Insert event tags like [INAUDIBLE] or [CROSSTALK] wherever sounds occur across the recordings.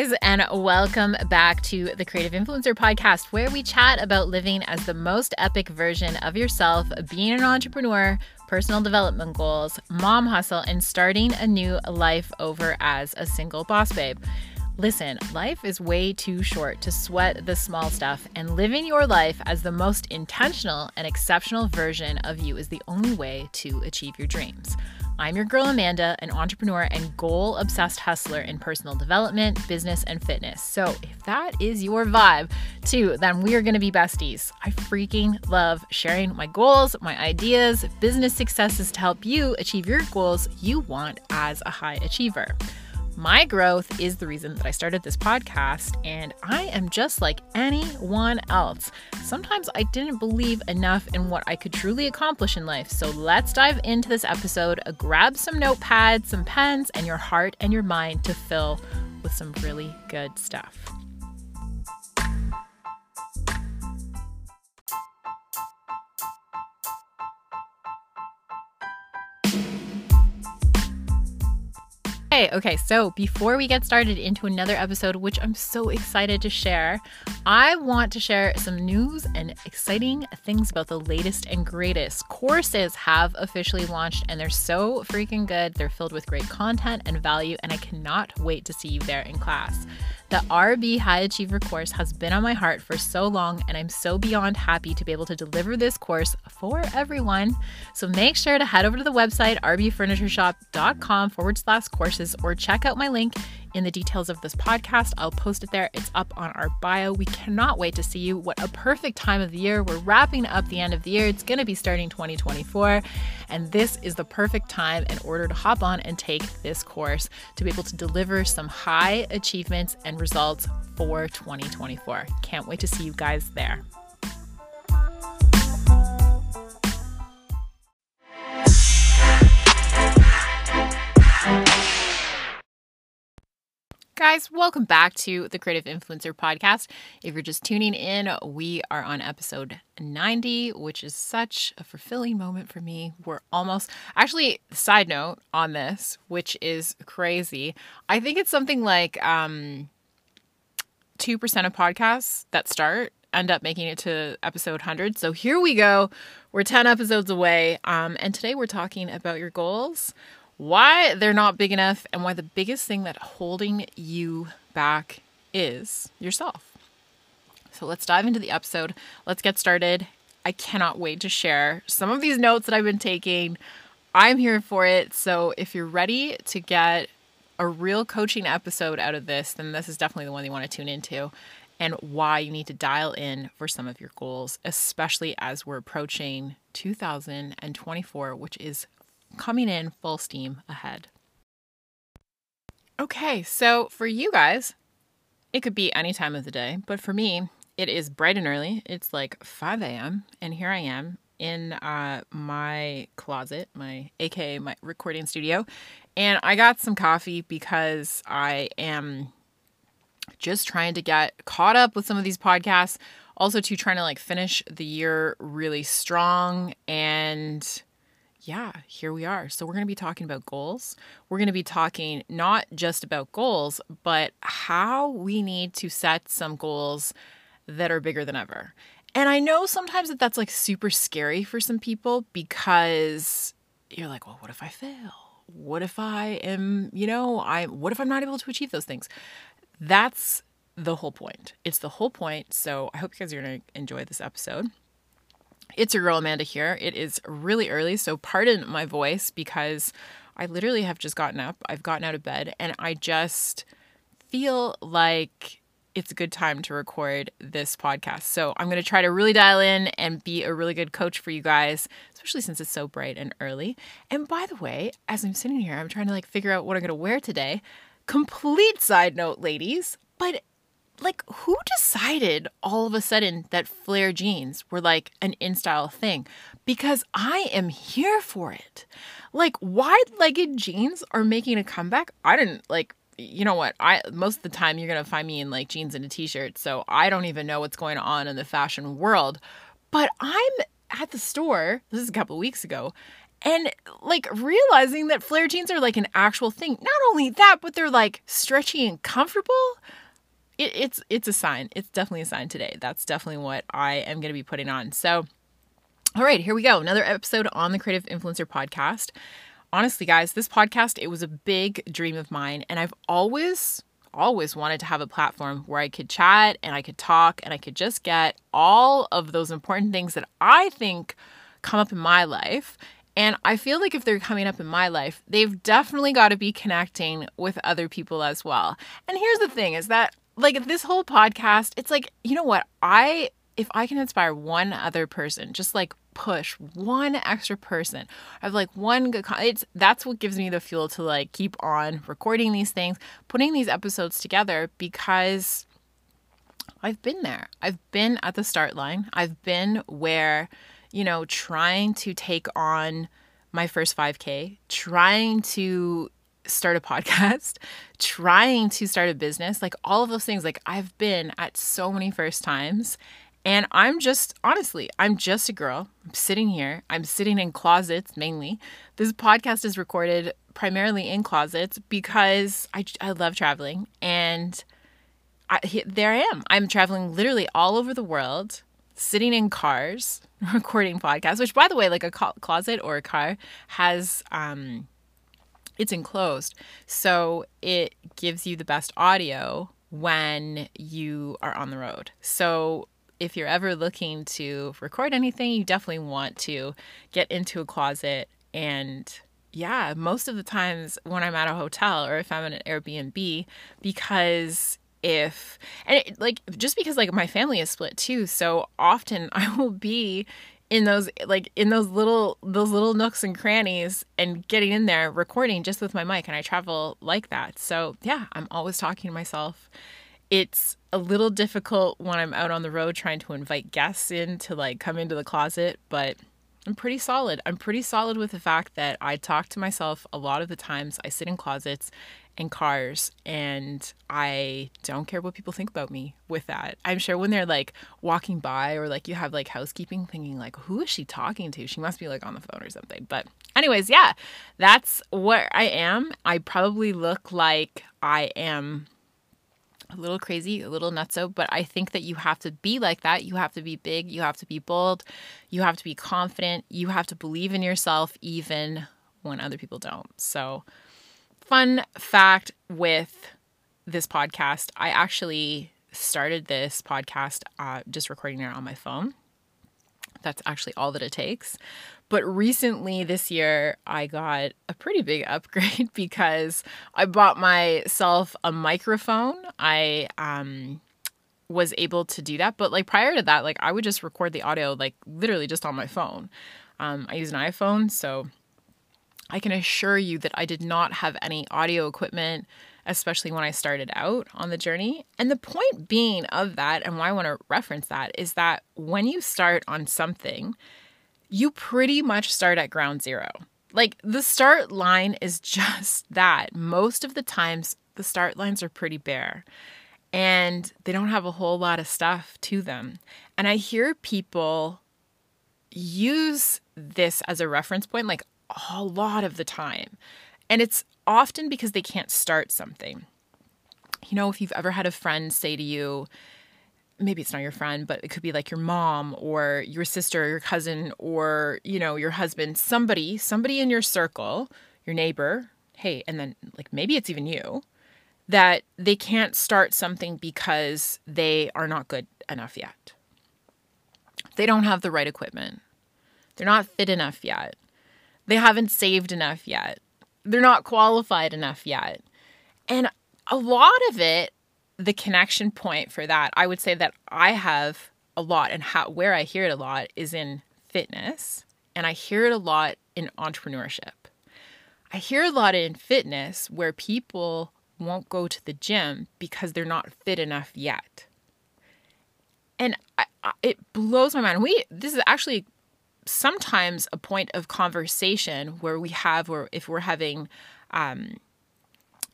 guys, and welcome back to the Creative Influencer Podcast, where we chat about living as the most epic version of yourself, being an entrepreneur, personal development goals, mom hustle, and starting a new life over as a single boss babe. Listen, life is way too short to sweat the small stuff, and living your life as the most intentional and exceptional version of you is the only way to achieve your dreams. I'm your girl Amanda, an entrepreneur and goal obsessed hustler in personal development, business, and fitness. So, if that is your vibe too, then we are going to be besties. I freaking love sharing my goals, my ideas, business successes to help you achieve your goals you want as a high achiever. My growth is the reason that I started this podcast, and I am just like anyone else. Sometimes I didn't believe enough in what I could truly accomplish in life. So let's dive into this episode. Grab some notepads, some pens, and your heart and your mind to fill with some really good stuff. Okay, okay, so before we get started into another episode, which I'm so excited to share, I want to share some news and exciting things about the latest and greatest. Courses have officially launched and they're so freaking good. They're filled with great content and value, and I cannot wait to see you there in class. The RB High Achiever course has been on my heart for so long, and I'm so beyond happy to be able to deliver this course for everyone. So make sure to head over to the website rbfurnitureshop.com forward slash courses or check out my link in the details of this podcast. I'll post it there. It's up on our bio. We cannot wait to see you. What a perfect time of the year. We're wrapping up the end of the year. It's going to be starting 2024. And this is the perfect time in order to hop on and take this course to be able to deliver some high achievements and results for 2024. Can't wait to see you guys there. Guys, welcome back to the Creative Influencer Podcast. If you're just tuning in, we are on episode 90, which is such a fulfilling moment for me. We're almost, actually, side note on this, which is crazy. I think it's something like um, 2% of podcasts that start end up making it to episode 100. So here we go. We're 10 episodes away. Um, and today we're talking about your goals why they're not big enough and why the biggest thing that holding you back is yourself. So let's dive into the episode. Let's get started. I cannot wait to share some of these notes that I've been taking. I'm here for it. So if you're ready to get a real coaching episode out of this, then this is definitely the one you want to tune into and why you need to dial in for some of your goals, especially as we're approaching 2024, which is coming in full steam ahead. Okay, so for you guys, it could be any time of the day, but for me, it is bright and early. It's like 5 a.m., and here I am in uh, my closet, my aka my recording studio, and I got some coffee because I am just trying to get caught up with some of these podcasts. Also, to trying to like finish the year really strong and yeah, here we are. So, we're going to be talking about goals. We're going to be talking not just about goals, but how we need to set some goals that are bigger than ever. And I know sometimes that that's like super scary for some people because you're like, well, what if I fail? What if I am, you know, I what if I'm not able to achieve those things? That's the whole point. It's the whole point. So, I hope you guys are going to enjoy this episode. It's your girl Amanda here. It is really early, so pardon my voice because I literally have just gotten up. I've gotten out of bed and I just feel like it's a good time to record this podcast. So I'm going to try to really dial in and be a really good coach for you guys, especially since it's so bright and early. And by the way, as I'm sitting here, I'm trying to like figure out what I'm going to wear today. Complete side note, ladies, but like who decided all of a sudden that flare jeans were like an in style thing? Because I am here for it. Like wide legged jeans are making a comeback. I didn't like you know what? I most of the time you're gonna find me in like jeans and a t-shirt, so I don't even know what's going on in the fashion world. But I'm at the store, this is a couple weeks ago, and like realizing that flare jeans are like an actual thing. Not only that, but they're like stretchy and comfortable. It, it's it's a sign. It's definitely a sign today. That's definitely what I am going to be putting on. So, all right, here we go. Another episode on the Creative Influencer Podcast. Honestly, guys, this podcast it was a big dream of mine, and I've always always wanted to have a platform where I could chat and I could talk and I could just get all of those important things that I think come up in my life and I feel like if they're coming up in my life, they've definitely got to be connecting with other people as well. And here's the thing is that like this whole podcast, it's like, you know what? I if I can inspire one other person, just like push one extra person, I have like one good it's that's what gives me the fuel to like keep on recording these things, putting these episodes together because I've been there. I've been at the start line. I've been where you know, trying to take on my first 5K, trying to start a podcast, [LAUGHS] trying to start a business, like all of those things. Like I've been at so many first times. And I'm just, honestly, I'm just a girl. I'm sitting here. I'm sitting in closets mainly. This podcast is recorded primarily in closets because I, I love traveling. And I, there I am. I'm traveling literally all over the world sitting in cars [LAUGHS] recording podcasts, which by the way, like a closet or a car has um it's enclosed. So it gives you the best audio when you are on the road. So if you're ever looking to record anything, you definitely want to get into a closet and yeah, most of the times when I'm at a hotel or if I'm in an Airbnb, because if and it, like just because like my family is split too so often [LAUGHS] i will be in those like in those little those little nooks and crannies and getting in there recording just with my mic and i travel like that so yeah i'm always talking to myself it's a little difficult when i'm out on the road trying to invite guests in to like come into the closet but I'm pretty solid. I'm pretty solid with the fact that I talk to myself a lot of the times. I sit in closets in cars and I don't care what people think about me with that. I'm sure when they're like walking by or like you have like housekeeping thinking like who is she talking to? She must be like on the phone or something. But anyways, yeah, that's what I am. I probably look like I am a little crazy, a little nutso, but I think that you have to be like that. You have to be big, you have to be bold, you have to be confident, you have to believe in yourself even when other people don't. So fun fact with this podcast I actually started this podcast uh, just recording it on my phone. That's actually all that it takes. But recently this year, I got a pretty big [LAUGHS] upgrade because I bought myself a microphone. I um, was able to do that. But like prior to that, like I would just record the audio like literally just on my phone. Um, I use an iPhone, so I can assure you that I did not have any audio equipment, especially when I started out on the journey. And the point being of that, and why I want to reference that, is that when you start on something, you pretty much start at ground zero. Like the start line is [LAUGHS] just that. Most of the times, the start lines are pretty bare and they don't have a whole lot of stuff to them. And I hear people use this as a reference point, like, a lot of the time. And it's often because they can't start something. You know, if you've ever had a friend say to you, maybe it's not your friend, but it could be like your mom or your sister or your cousin or, you know, your husband, somebody, somebody in your circle, your neighbor, hey, and then like maybe it's even you, that they can't start something because they are not good enough yet. They don't have the right equipment. They're not fit enough yet. They haven't saved enough yet. They're not qualified enough yet. And a lot of it, the connection point for that, I would say that I have a lot and how where I hear it a lot is in fitness and I hear it a lot in entrepreneurship. I hear a lot in fitness where people won't go to the gym because they're not fit enough yet. And I, I, it blows my mind. We this is actually sometimes a point of conversation where we have, or if we're having um,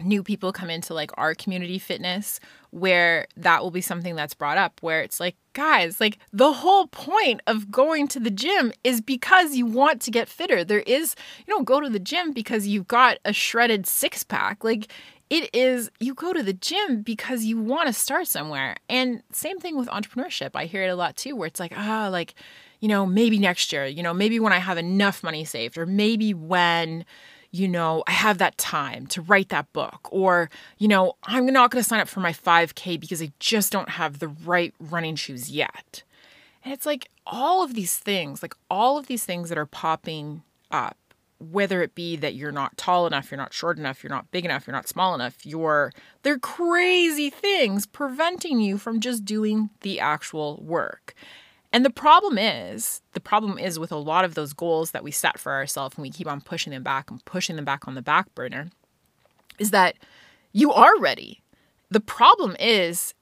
new people come into like our community fitness where that will be something that's brought up where it's like guys like the whole point of going to the gym is because you want to get fitter. There is you don't go to the gym because you've got a shredded six pack like it is you go to the gym because you want to start somewhere. And same thing with entrepreneurship. I hear it a lot too where it's like ah like you know maybe next year you know maybe when i have enough money saved or maybe when you know, I have that time to write that book, or, you know, I'm not going to sign up for my 5K because I just don't have the right running shoes yet. And it's like all of these things, like all of these things that are popping up, whether it be that you're not tall enough, you're not short enough, you're not big enough, you're not small enough, you're, they're crazy things preventing you from just doing the actual work. And the problem is, the problem is with a lot of those goals that we set for ourselves and we keep on pushing them back and pushing them back on the back burner, is that you are ready. The problem is,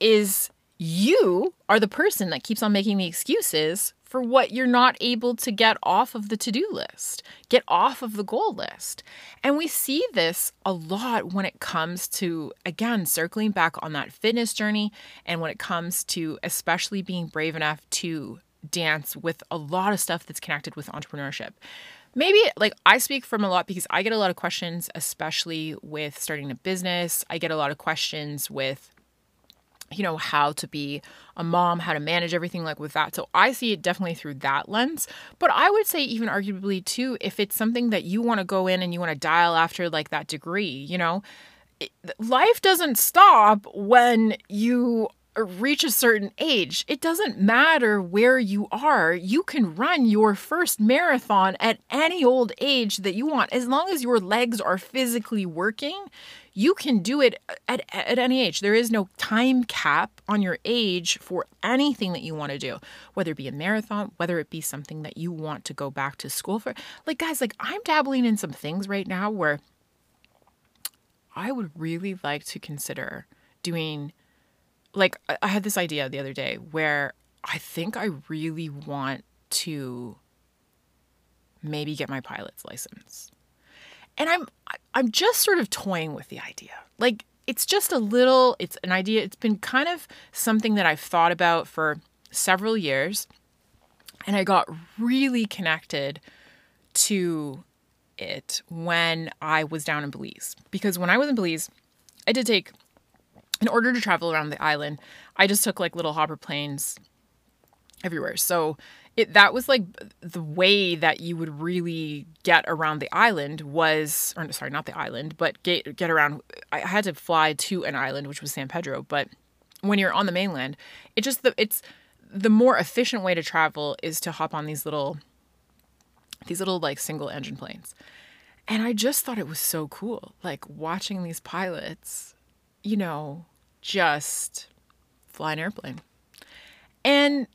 is you are the person that keeps on making the excuses for what you're not able to get off of the to do list, get off of the goal list. And we see this a lot when it comes to, again, circling back on that fitness journey and when it comes to especially being brave enough to dance with a lot of stuff that's connected with entrepreneurship. Maybe like I speak from a lot because I get a lot of questions, especially with starting a business. I get a lot of questions with you know, how to be a mom, how to manage everything like with that. So I see it definitely through that lens. But I would say, even arguably, too, if it's something that you want to go in and you want to dial after like that degree, you know, life doesn't stop when you Uh, reach a certain age, it doesn't matter where you are. You can run your first marathon at any old age that you want. As long as your legs are physically working, you can do it at, at any age. There is no time cap on your age for anything that you want to do, whether it be a marathon, whether it be something that you want to go back to school for. Like, guys, like I'm dabbling in some things right now where I would really like to consider doing like I had this idea the other day where I think I really want to maybe get my pilot's license. And I'm I'm just sort of toying with the idea. Like it's just a little it's an idea it's been kind of something that I've thought about for several years and I got really connected to it when I was down in Belize because when I was in Belize I did take in order to travel around the island, I just took like little hopper planes everywhere. So it that was like the way that you would really get around the island was or sorry, not the island, but get get around I had to fly to an island which was San Pedro, but when you're on the mainland, it just the it's the more efficient way to travel is to hop on these little these little like single engine planes. And I just thought it was so cool like watching these pilots you know, just fly an airplane. And,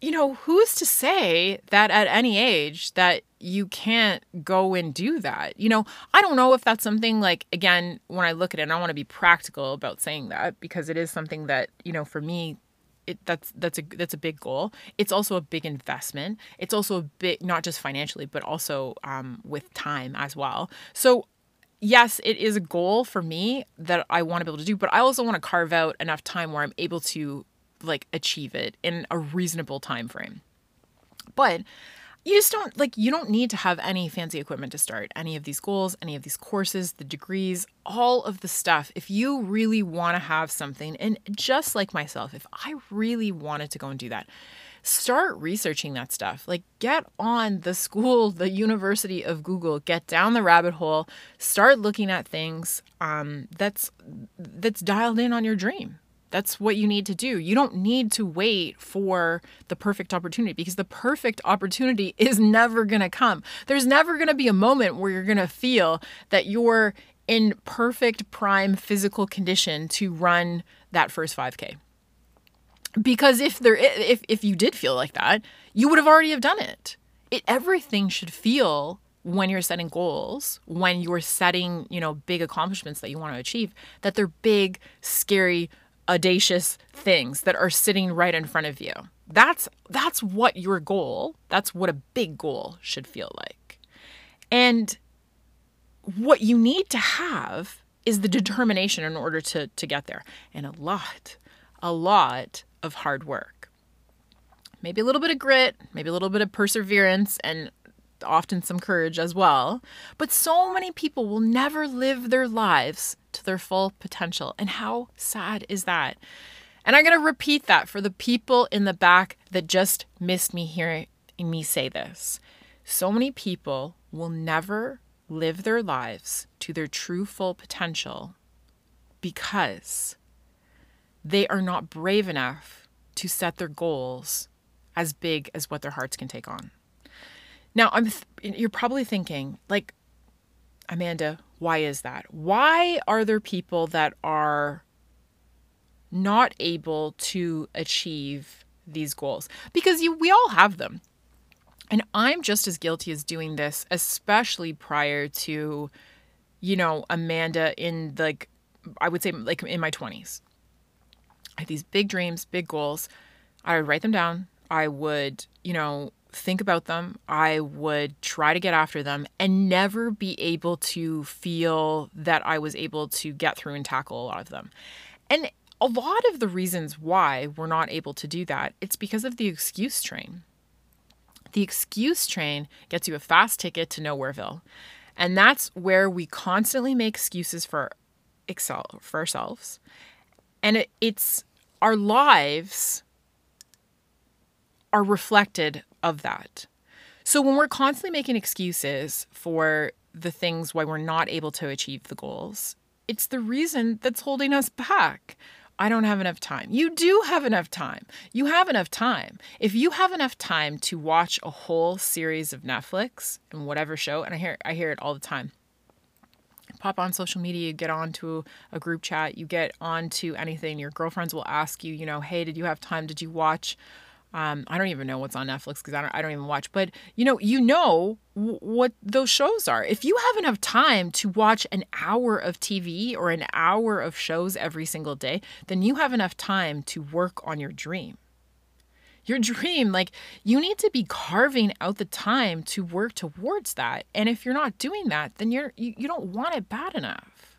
you know, who's to say that at any age that you can't go and do that? You know, I don't know if that's something like, again, when I look at it, I want to be practical about saying that because it is something that, you know, for me, it, that's that's a that's a big goal. It's also a big investment. It's also a big not just financially, but also um, with time as well. So yes, it is a goal for me that I want to be able to do, but I also want to carve out enough time where I'm able to like achieve it in a reasonable time frame. But you just don't like you don't need to have any fancy equipment to start any of these goals, any of these courses, the degrees, all of the stuff. If you really want to have something and just like myself, if I really wanted to go and do that, start researching that stuff. Like get on the school, the University of Google, get down the rabbit hole, start looking at things um, that's that's dialed in on your dream. That's what you need to do. You don't need to wait for the perfect opportunity because the perfect opportunity [LAUGHS] is never going to come. There's never going to be a moment where you're going to feel that you're in perfect prime physical condition to run that first 5K because if there if if you did feel like that you would have already have done it. It everything should feel when you're setting goals when you're setting you know big accomplishments that you want to achieve that they're big scary audacious things that are sitting right in front of you. That's that's what your goal that's what a big goal should feel like. And what you need to have is the determination in order to to get there. And a lot a lot of hard work. Maybe a little bit of grit maybe a little bit of perseverance and often some courage as well. But so many people will never live their lives to their full potential. And how sad is that? And i'm going to repeat that for the people in the back that just missed me hearing me say this. So many people will never live their lives to their true full potential because they are not brave enough to set their goals as big as what their hearts can take on. Now, I'm th- you're probably thinking like Amanda, why is that? Why are there people that are not able to achieve these goals? Because you we all have them. And I'm just as guilty as doing this, especially prior to, you know, Amanda in like, I would say like in my 20s. I had these big dreams, big goals. I would write them down. I would, you know, think about them. I would try to get after them and never be able to feel that I was able to get through and tackle a lot of them. And a lot of the reasons why we're not able to do that, it's because of the excuse train. The excuse train gets you a fast ticket to Nowhereville. And that's where we constantly make excuses for excel for ourselves. And it, it's our lives are reflected of that. So when we're constantly making excuses for the things why we're not able to achieve the goals, it's the reason that's holding us back. I don't have enough time. You do have enough time. You have enough time. If you have enough time to watch a whole series of Netflix and whatever show, and I hear I hear it all the time. Pop on social media, you get onto a group chat, you get onto anything, your girlfriends will ask you, you know, hey, did you have time? Did you watch um, I don't even know what's on Netflix because I don't, I don't even watch. But you know, you know w- what those shows are. If you have enough time to watch an hour of TV or an hour of shows every single day, then you have enough time to work on your dream. Your dream, like you need to be carving out the time to work towards that. And if you're not doing that, then you're you, you don't want it bad enough.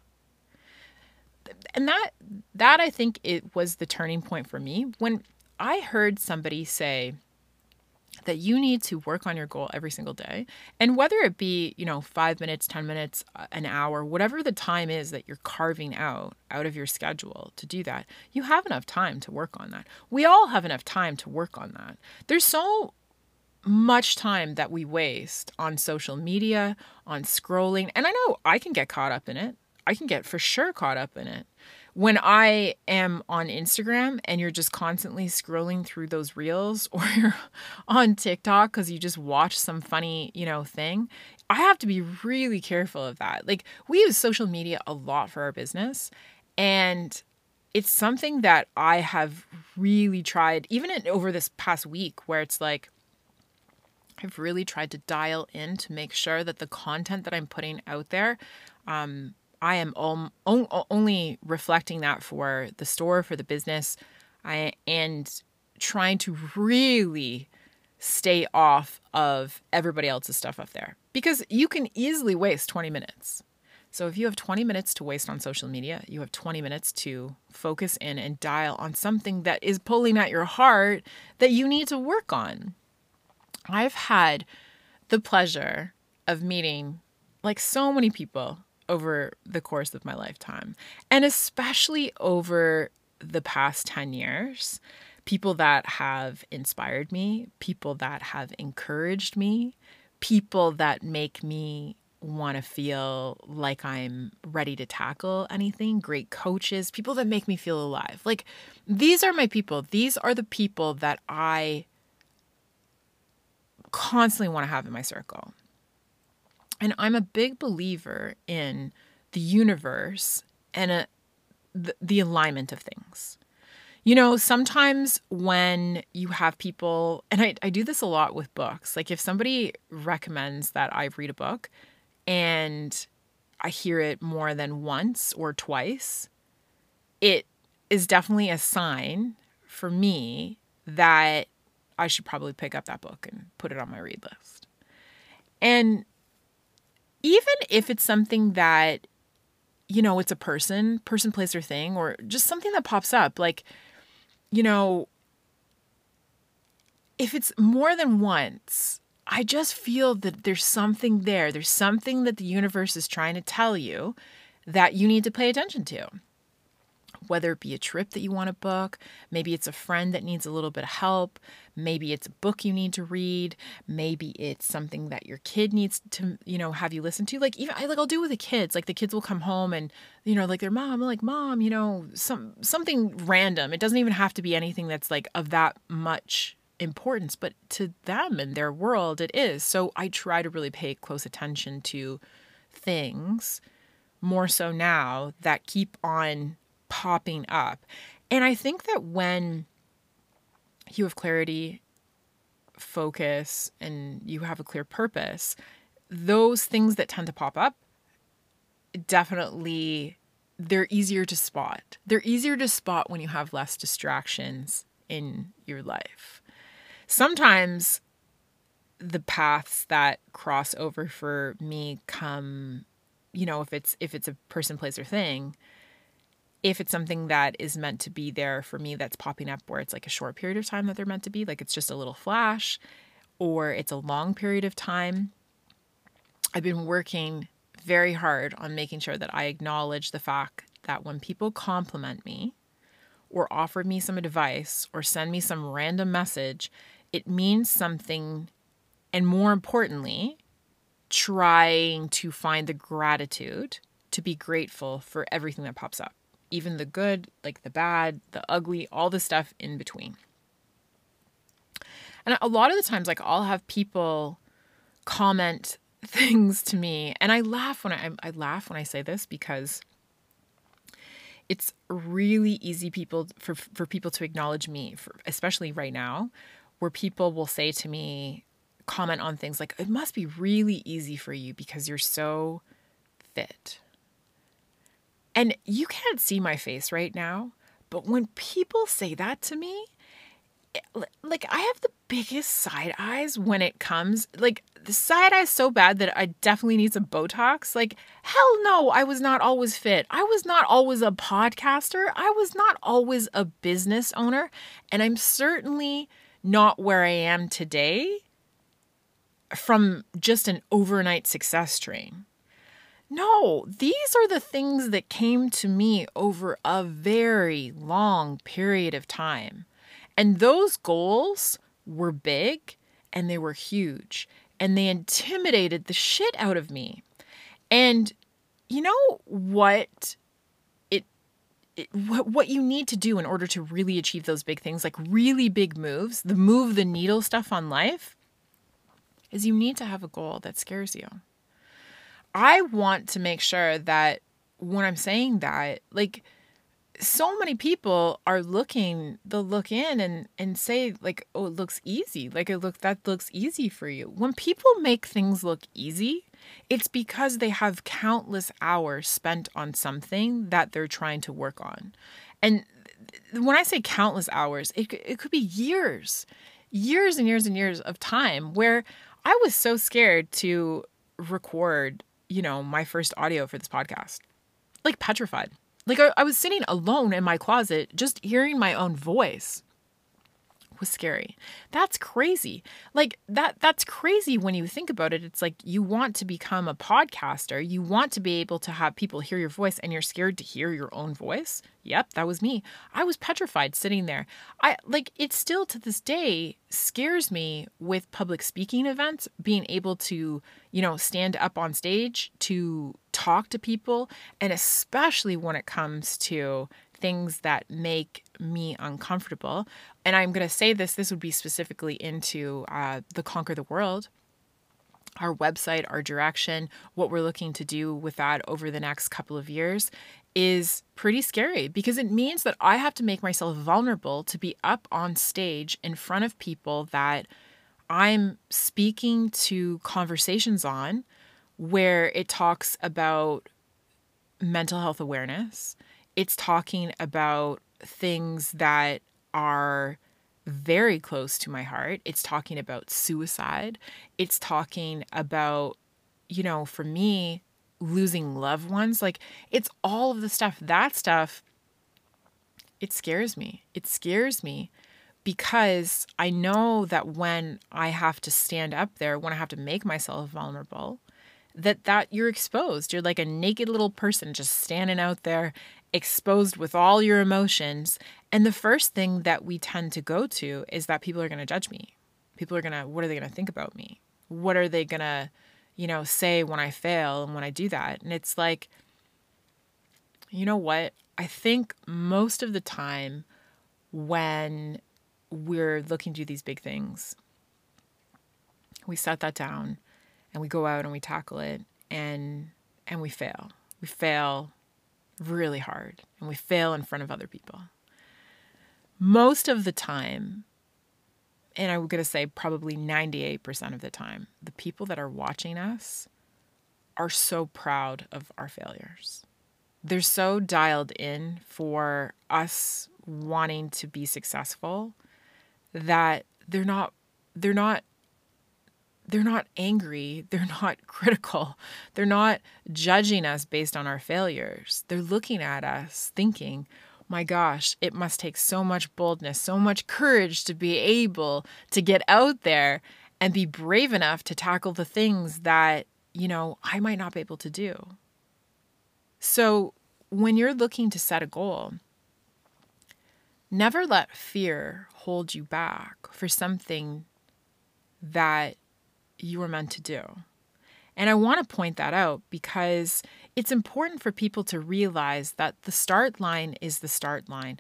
And that that I think it was the turning point for me when I heard somebody say that you need to work on your goal every single day. And whether it be, you know, five minutes, 10 minutes, uh, an hour, whatever the time is that you're carving out out of your schedule to do that, you have enough time to work on that. We all have enough time to work on that. There's so much time that we waste on social media, on scrolling. And I know I can get caught up in it. I can get for sure caught up in it when I am on Instagram and you're just constantly scrolling through those reels [LAUGHS] or you're on TikTok because you just watch some funny, you know, thing, I have to be really careful of that. Like, we use social media a lot for our business. And it's something that I have really tried, even in, over this past week, where it's like, I've really tried to dial in to make sure that the content that I'm putting out there um, I am only reflecting that for the store, for the business, I, and trying to really stay off of everybody else's stuff up there because you can easily waste 20 minutes. So if you have 20 minutes to waste on social media, you have 20 minutes to focus in and dial on something that is pulling at your heart that you need to work on. I've had the pleasure of meeting like so many people over the course of my lifetime, and especially over the past 10 years. People that have inspired me, people that have encouraged me, people that make me want to feel like I'm ready to tackle anything, great coaches, people that make me feel alive. Like these are my people. These are the people that I constantly want to have in my circle. And I'm a big believer in the universe and a, the, the alignment of things. You know, sometimes when you have people, and I, I do this a lot with books, like if somebody recommends that I read a book and I hear it more than once or twice, it is definitely a sign for me that I should probably pick up that book and put it on my read list. And even if it's something that you know, it's a person, person, place, or thing, or just something that pops up. Like, you know, if it's more than once, I just feel that there's something there. There's something that the universe is trying to tell you that you need to pay attention to whether it be a trip that you want to book, maybe it's a friend that needs a little bit of help, maybe it's a book you need to read, maybe it's something that your kid needs to, you know, have you listen to. Like even I like I'll do with the kids. Like the kids will come home and, you know, like their mom, like, mom, you know, some something random. It doesn't even have to be anything that's like of that much importance, but to them and their world it is. So I try to really pay close attention to things more so now that keep on popping up. And I think that when you have clarity, focus, and you have a clear purpose, those things that tend to pop up definitely they're easier to spot. They're easier to spot when you have less distractions in your life. Sometimes the paths that cross over for me come, you know, if it's if it's a person, place, or thing, if it's something that is meant to be there for me that's popping up where it's like a short period of time that they're meant to be, like it's just a little flash, or it's a long period of time. I've been working very hard on making sure that I acknowledge the fact that when people compliment me or offer me some advice or send me some random message, it means something. And more importantly, trying to find the gratitude to be grateful for everything that pops up even the good, like the bad, the ugly, all the stuff in between. And a lot of the times, like I'll have people comment [LAUGHS] things to me, and I laugh when I, I laugh when I say this because it's really easy people for for people to acknowledge me, for, especially right now, where people will say to me, comment on things like, "It must be really easy for you because you're so fit." And you can't see my face right now, but when people say that to me, eh, like I have the biggest side eyes when it comes like the side eyes so bad that I definitely need some Botox. Like hell no, I was not always fit. I was not always a podcaster. I was not always a business owner, and I'm certainly not where I am today from just an overnight success train. No, these are the things that came to me over a very long period of time. And those goals were big and they were huge and they intimidated the shit out of me. And you know what it, it what, what you need to do in order to really achieve those big things, like really big moves, the move the needle stuff on life, is you need to have a goal that scares you. I want to make sure that when I'm saying that, like so many people are looking, they'll look in and and say like, "Oh, it looks easy." Like it look that looks easy for you. When people make things look easy, it's because they have countless hours spent on something that they're trying to work on. And when I say countless hours, it it could be years. Years and years and years of time where I was so scared to record you know, my first audio for this podcast. Like petrified. Like I, I was sitting alone in my closet, just hearing my own voice was scary. That's crazy. Like that that's crazy when you think about it. It's like you want to become a podcaster. You want to be able to have people hear your voice and you're scared to hear your own voice. Yep, that was me. I was petrified sitting there. I like it still to this day scares me with public speaking events, being able to, you know, stand up on stage to talk to people and especially when it comes to things that make me uncomfortable. And I'm going to say this, this would be specifically into uh, the Conquer the World, our website, our direction, what we're looking to do with that over the next couple of years is pretty scary because it means that I have to make myself vulnerable to be up on stage in front of people that I'm speaking to conversations on where it talks about mental health awareness it's talking about things that are very close to my heart. It's talking about suicide. It's talking about, you know, for me, losing loved ones. Like it's all of the stuff. That stuff, it scares me. It scares me because I know that when I have to stand up there, when I have to make myself vulnerable, that that you're exposed. You're like a naked little person just standing out there exposed with all your emotions. And the first thing that we tend to go to is that people are going to judge me. People are going to what are they going to think about me? What are they going to, you know, say when I fail and when I do that? And it's like you know what? I think most of the time when we're looking to do these big things. We set that down and we go out and we tackle it and and we fail. We fail really hard and we fail in front of other people. Most of the time, and I'm going to say probably 98% of the time, the people that are watching us are so proud of our failures. They're so dialed in for us wanting to be successful that they're not they're not they're not angry, they're not [LAUGHS] critical, they're not judging us based on our failures. They're looking at us thinking, my gosh, it must take so much boldness, so much courage to be able to get out there and be brave enough to tackle the things that, you know, I might not be able to do. So when you're looking to set a goal, never let fear hold you back for something that you were meant to do. And I want to point that out because it's important for people to realize that the start line is the start line.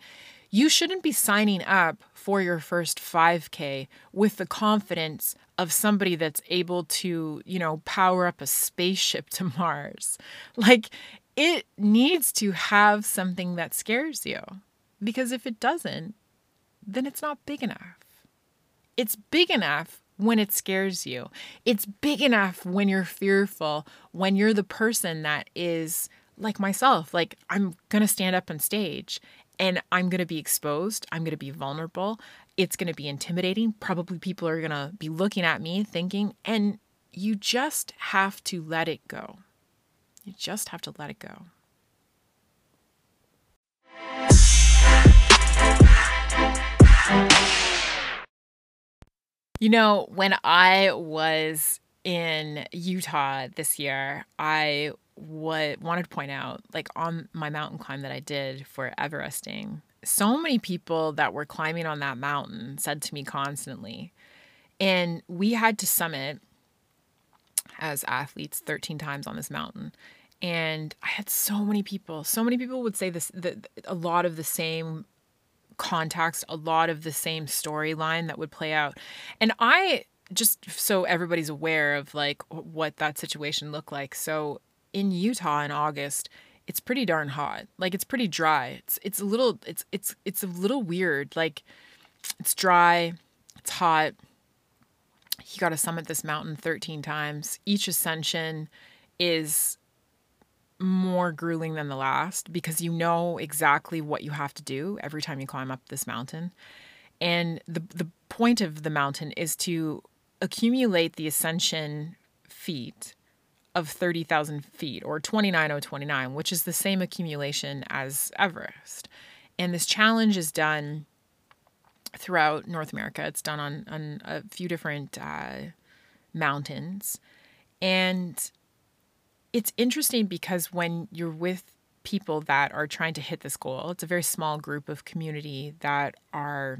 You shouldn't be signing up for your first 5K with the confidence of somebody that's able to, you know, power up a spaceship [LAUGHS] to Mars. Like, it needs to have something that scares you. Because if it doesn't, then it's not big enough. It's big enough when it scares you. It's big enough when you're fearful, when you're the person that is like myself, like I'm going to stand up on stage and I'm going to be exposed. I'm going to be vulnerable. It's going to be intimidating. Probably people are going to be looking at me thinking, and you just have to let it go. You just have to let it go. You know, when I was in Utah this year, I what wanted to point out, like on my mountain climb that I did for Everesting, so many people that were climbing on that mountain said to me constantly, and we had to summit as athletes 13 times on this mountain. And I had so many people, so many people would say this, a lot of the same context, a lot of the same storyline that would play out. And I just so everybody's aware of like what that situation looked like. So in Utah in August, it's pretty darn hot. Like it's pretty dry. It's it's a little it's it's it's a little weird. Like it's dry, it's hot. You got to summit this mountain 13 times. Each ascension is more grueling than the last because you know exactly what you have to do every time you climb up this mountain. And the the point of the mountain is to accumulate the ascension feet of 30,000 feet or 29029, which is the same accumulation as Everest. And this challenge is done throughout North America. It's done on, on a few different uh, mountains. And it's interesting because when you're with people that are trying to hit this goal, it's a very small group of community that are,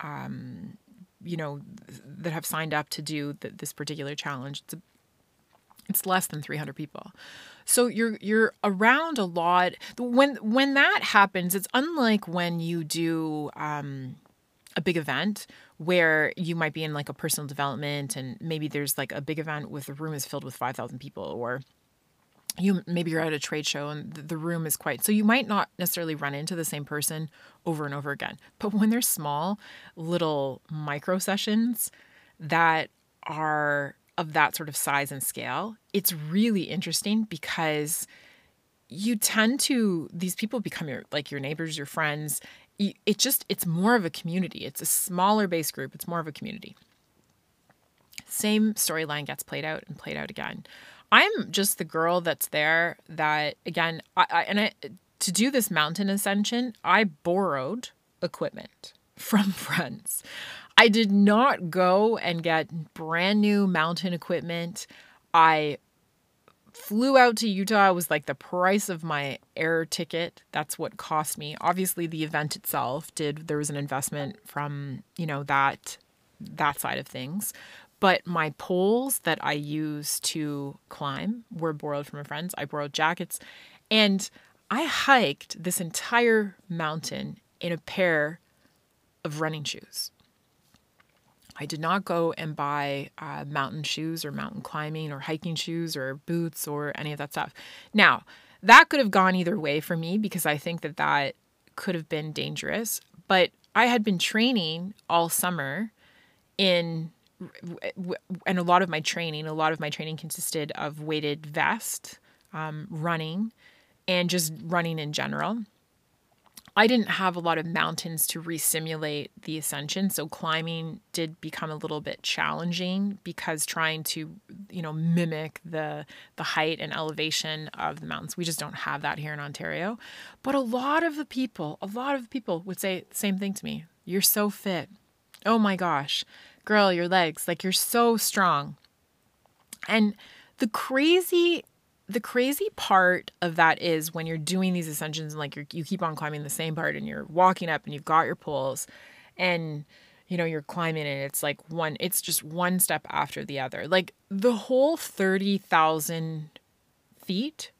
um, you know, that have signed up to do the, this particular challenge. It's a, it's less than 300 people. So you're you're around a lot. When when that happens, it's unlike when you do um, a big event where you might be in like a personal development and maybe there's like a big event with the room is filled with 5,000 people or you maybe you're at a trade show and the room is quite so you might not necessarily run into the same person over and over again. But when there's small little micro sessions that are of that sort of size and scale it's really interesting because you tend to these people become your like your neighbors your friends. It just it's more of a community. It's a smaller base group. It's more of a community. Same storyline gets played out and played out again I'm just the girl that's there that again, I, I and I to do this mountain ascension, I borrowed equipment [LAUGHS] from friends. I did not go and get brand new mountain equipment. I flew out to Utah. Was like the price of my air ticket. That's what cost me. Obviously, the event itself did. There was an investment from you know that that side of things. But my poles that I use to climb were borrowed from friends. I borrowed jackets, and I hiked this entire mountain in a pair of running shoes. I did not go and buy uh, mountain shoes or mountain climbing or hiking shoes or boots or any of that stuff. Now, that could have gone either way for me because I think that that could have been dangerous. But I had been training all summer in, and a lot of my training, a lot of my training consisted of weighted vest, um, running, and just running in general. I didn't have a lot of mountains to resimulate the ascension, so climbing did become a little bit challenging because trying to, you know, mimic the the height and elevation of the mountains. We just don't have that here in Ontario. But a lot of the people, a lot of people would say the same thing to me. You're so fit. Oh my gosh. Girl, your legs, like you're so strong. And the crazy the crazy part of that is when you're doing these ascensions and like you keep on climbing the same part and you're walking up and you've got your poles and you know you're climbing and it's like one it's just one step after the other. Like the whole 30,000 feet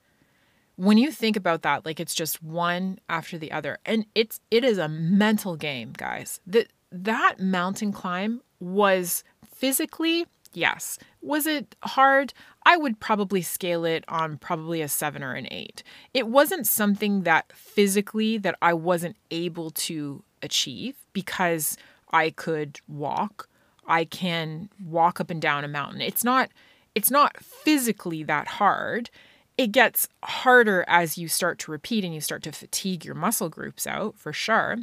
when you think about that like it's just one after the other. And it's it is a mental game guys. That that mountain climb was physically yes was it hard I would probably scale it on probably a 7 or an 8. It wasn't something that physically that I wasn't able to achieve because I could walk. I can walk up and down a mountain. It's not it's not physically that hard. It gets harder as you start to repeat and you start to fatigue your muscle groups out for sure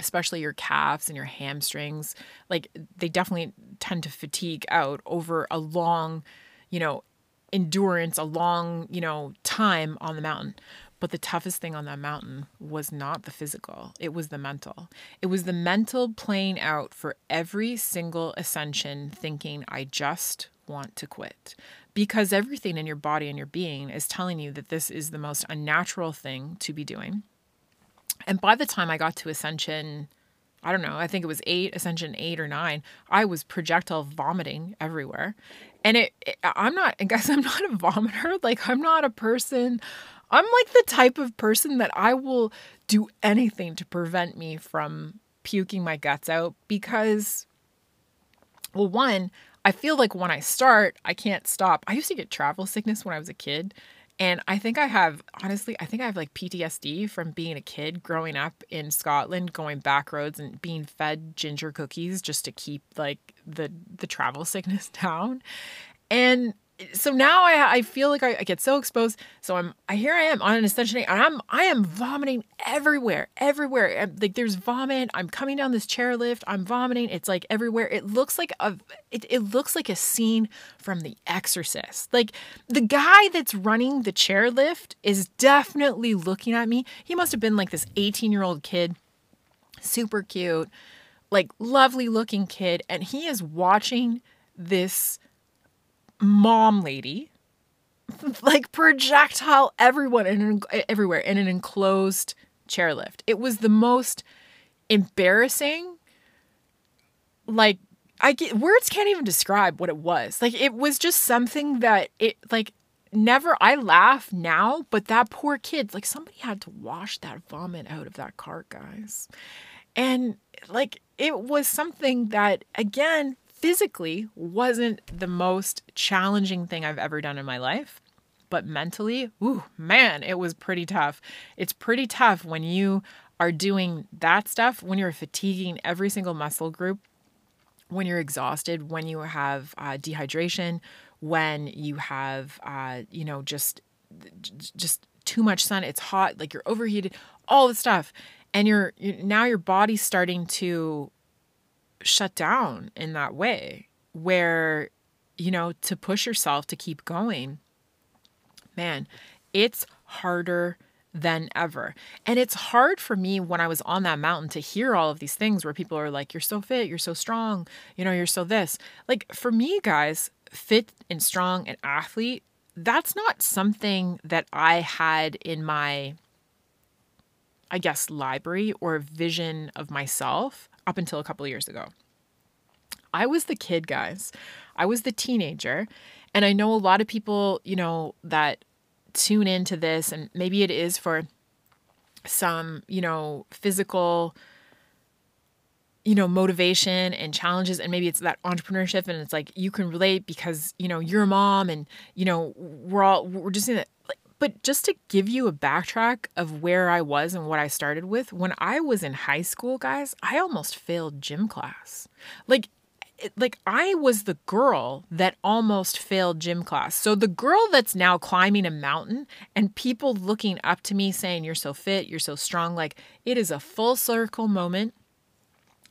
especially your calves and your hamstrings like they definitely tend to fatigue out over a long you know, endurance, a long, you know, time on the mountain. But the toughest thing on that mountain was not the physical, it was the mental. It was the mental playing out for every single ascension, thinking, I just want to quit. Because everything in your body and your being is telling you that this is the most unnatural thing to be doing. And by the time I got to ascension, I don't know, I think it was eight, ascension eight or nine, I was projectile vomiting everywhere. And it, it I'm not, [LAUGHS] I guess I'm not a vomiter. Like, I'm not a person, I'm like the type of person that I will do anything to prevent me from puking my guts out because, well, one, I feel like when I start, I can't stop. I used to get travel sickness when I was a kid. And I think I have, honestly, I think I have like PTSD from being a kid growing up in Scotland, going back roads and being fed ginger cookies just to keep like the the travel [LAUGHS] sickness down. And so now I, I feel like I, I, get so exposed. So I'm I here I am on an ascension and I'm I am vomiting everywhere, everywhere. Like there's vomit. I'm coming down this chairlift. I'm vomiting. It's like everywhere. It looks like a it, it looks like a scene from The Exorcist. Like the guy that's running the chairlift is definitely looking at me. He must have been like this 18 year old kid, super cute, like lovely looking kid, and he is watching this mom lady [LAUGHS] like projectile everyone in an, everywhere in an enclosed chairlift. It was the most embarrassing like I get words can't even describe what it was. Like it was just something that it like never I laugh now, but that poor kid, like somebody had to wash that vomit out of that cart, guys. And like it was something that again physically wasn't the most challenging thing I've ever done in my life. But mentally, ooh, man, it was pretty tough. It's pretty tough when you are doing that stuff, when you're fatiguing every single muscle group, when you're exhausted, when you have uh, dehydration, when you have, uh, you know, just just too much sun, it's hot, like you're overheated, all the stuff, and you're, you're now your body's starting to shut down in that way where you know, to push yourself to keep going, man, it's harder than ever. And it's hard for me when I was on that mountain to hear all of these things where people are like, you're so fit, you're so strong, you know, you're so this. Like for me, guys, fit and strong and athlete, that's not something that I had in my, I guess, library or vision of myself up until a couple years ago. I was the kid, guys. I was the teenager. And I know a lot of people, you know, that tune into this and maybe it is for some, you know, physical you know motivation and challenges and maybe it's that entrepreneurship and it's like you can relate because you know you're a mom and you know we're all we're just in it but just to give you a backtrack of where I was and what I started with, when I was in high school, guys, I almost failed gym class. Like eh, like I was the girl that almost failed gym class. So the girl that's now climbing a mountain and people looking up to me saying you're so fit, you're so strong, like it is a full circle moment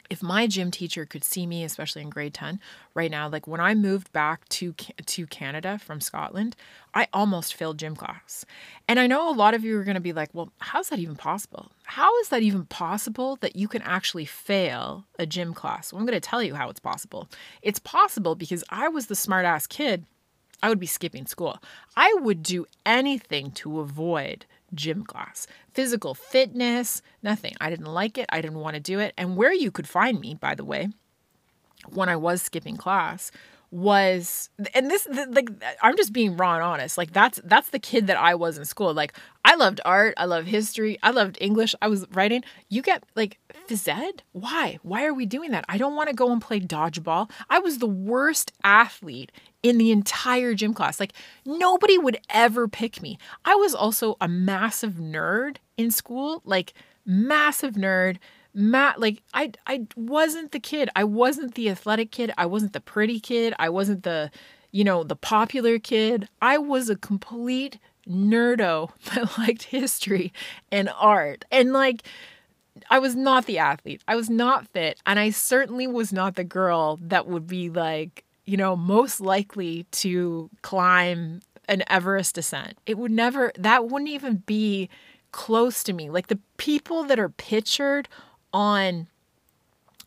if my gym teacher could see me especially in grade 10 right now like when i moved back to to canada from scotland i almost failed gym class. And i know a lot of you are going to be like well how's that even possible? How is that even possible that you can actually fail a gym class? Well i'm going to tell you how it's possible. It's possible because i was the smart ass kid I would be skipping school. I would do anything to avoid gym class. Physical fitness, nothing. I didn't like it. I didn't want to do it. And where you could find me, by the way, when I was skipping class was and this like I'm just being raw and honest. Like that's that's the kid that I was in school. Like I loved art, I love history, I loved English. I was writing. You get like phys ed? Why? Why are we doing that? I don't want to go and play dodgeball. I was the worst athlete in the entire gym class. Like nobody would ever pick me. I was also a massive nerd in school, like massive nerd. Matt, like I, I wasn't the kid. I wasn't the athletic kid. I wasn't the pretty kid. I wasn't the, you know, the popular kid. I was a complete nerdo [LAUGHS] that liked history and art. And like, I was not the athlete. I was not fit. And I certainly was not the girl that would be like, you know, most likely to climb an Everest descent. It would never, that wouldn't even be close to me. Like the people that are pictured on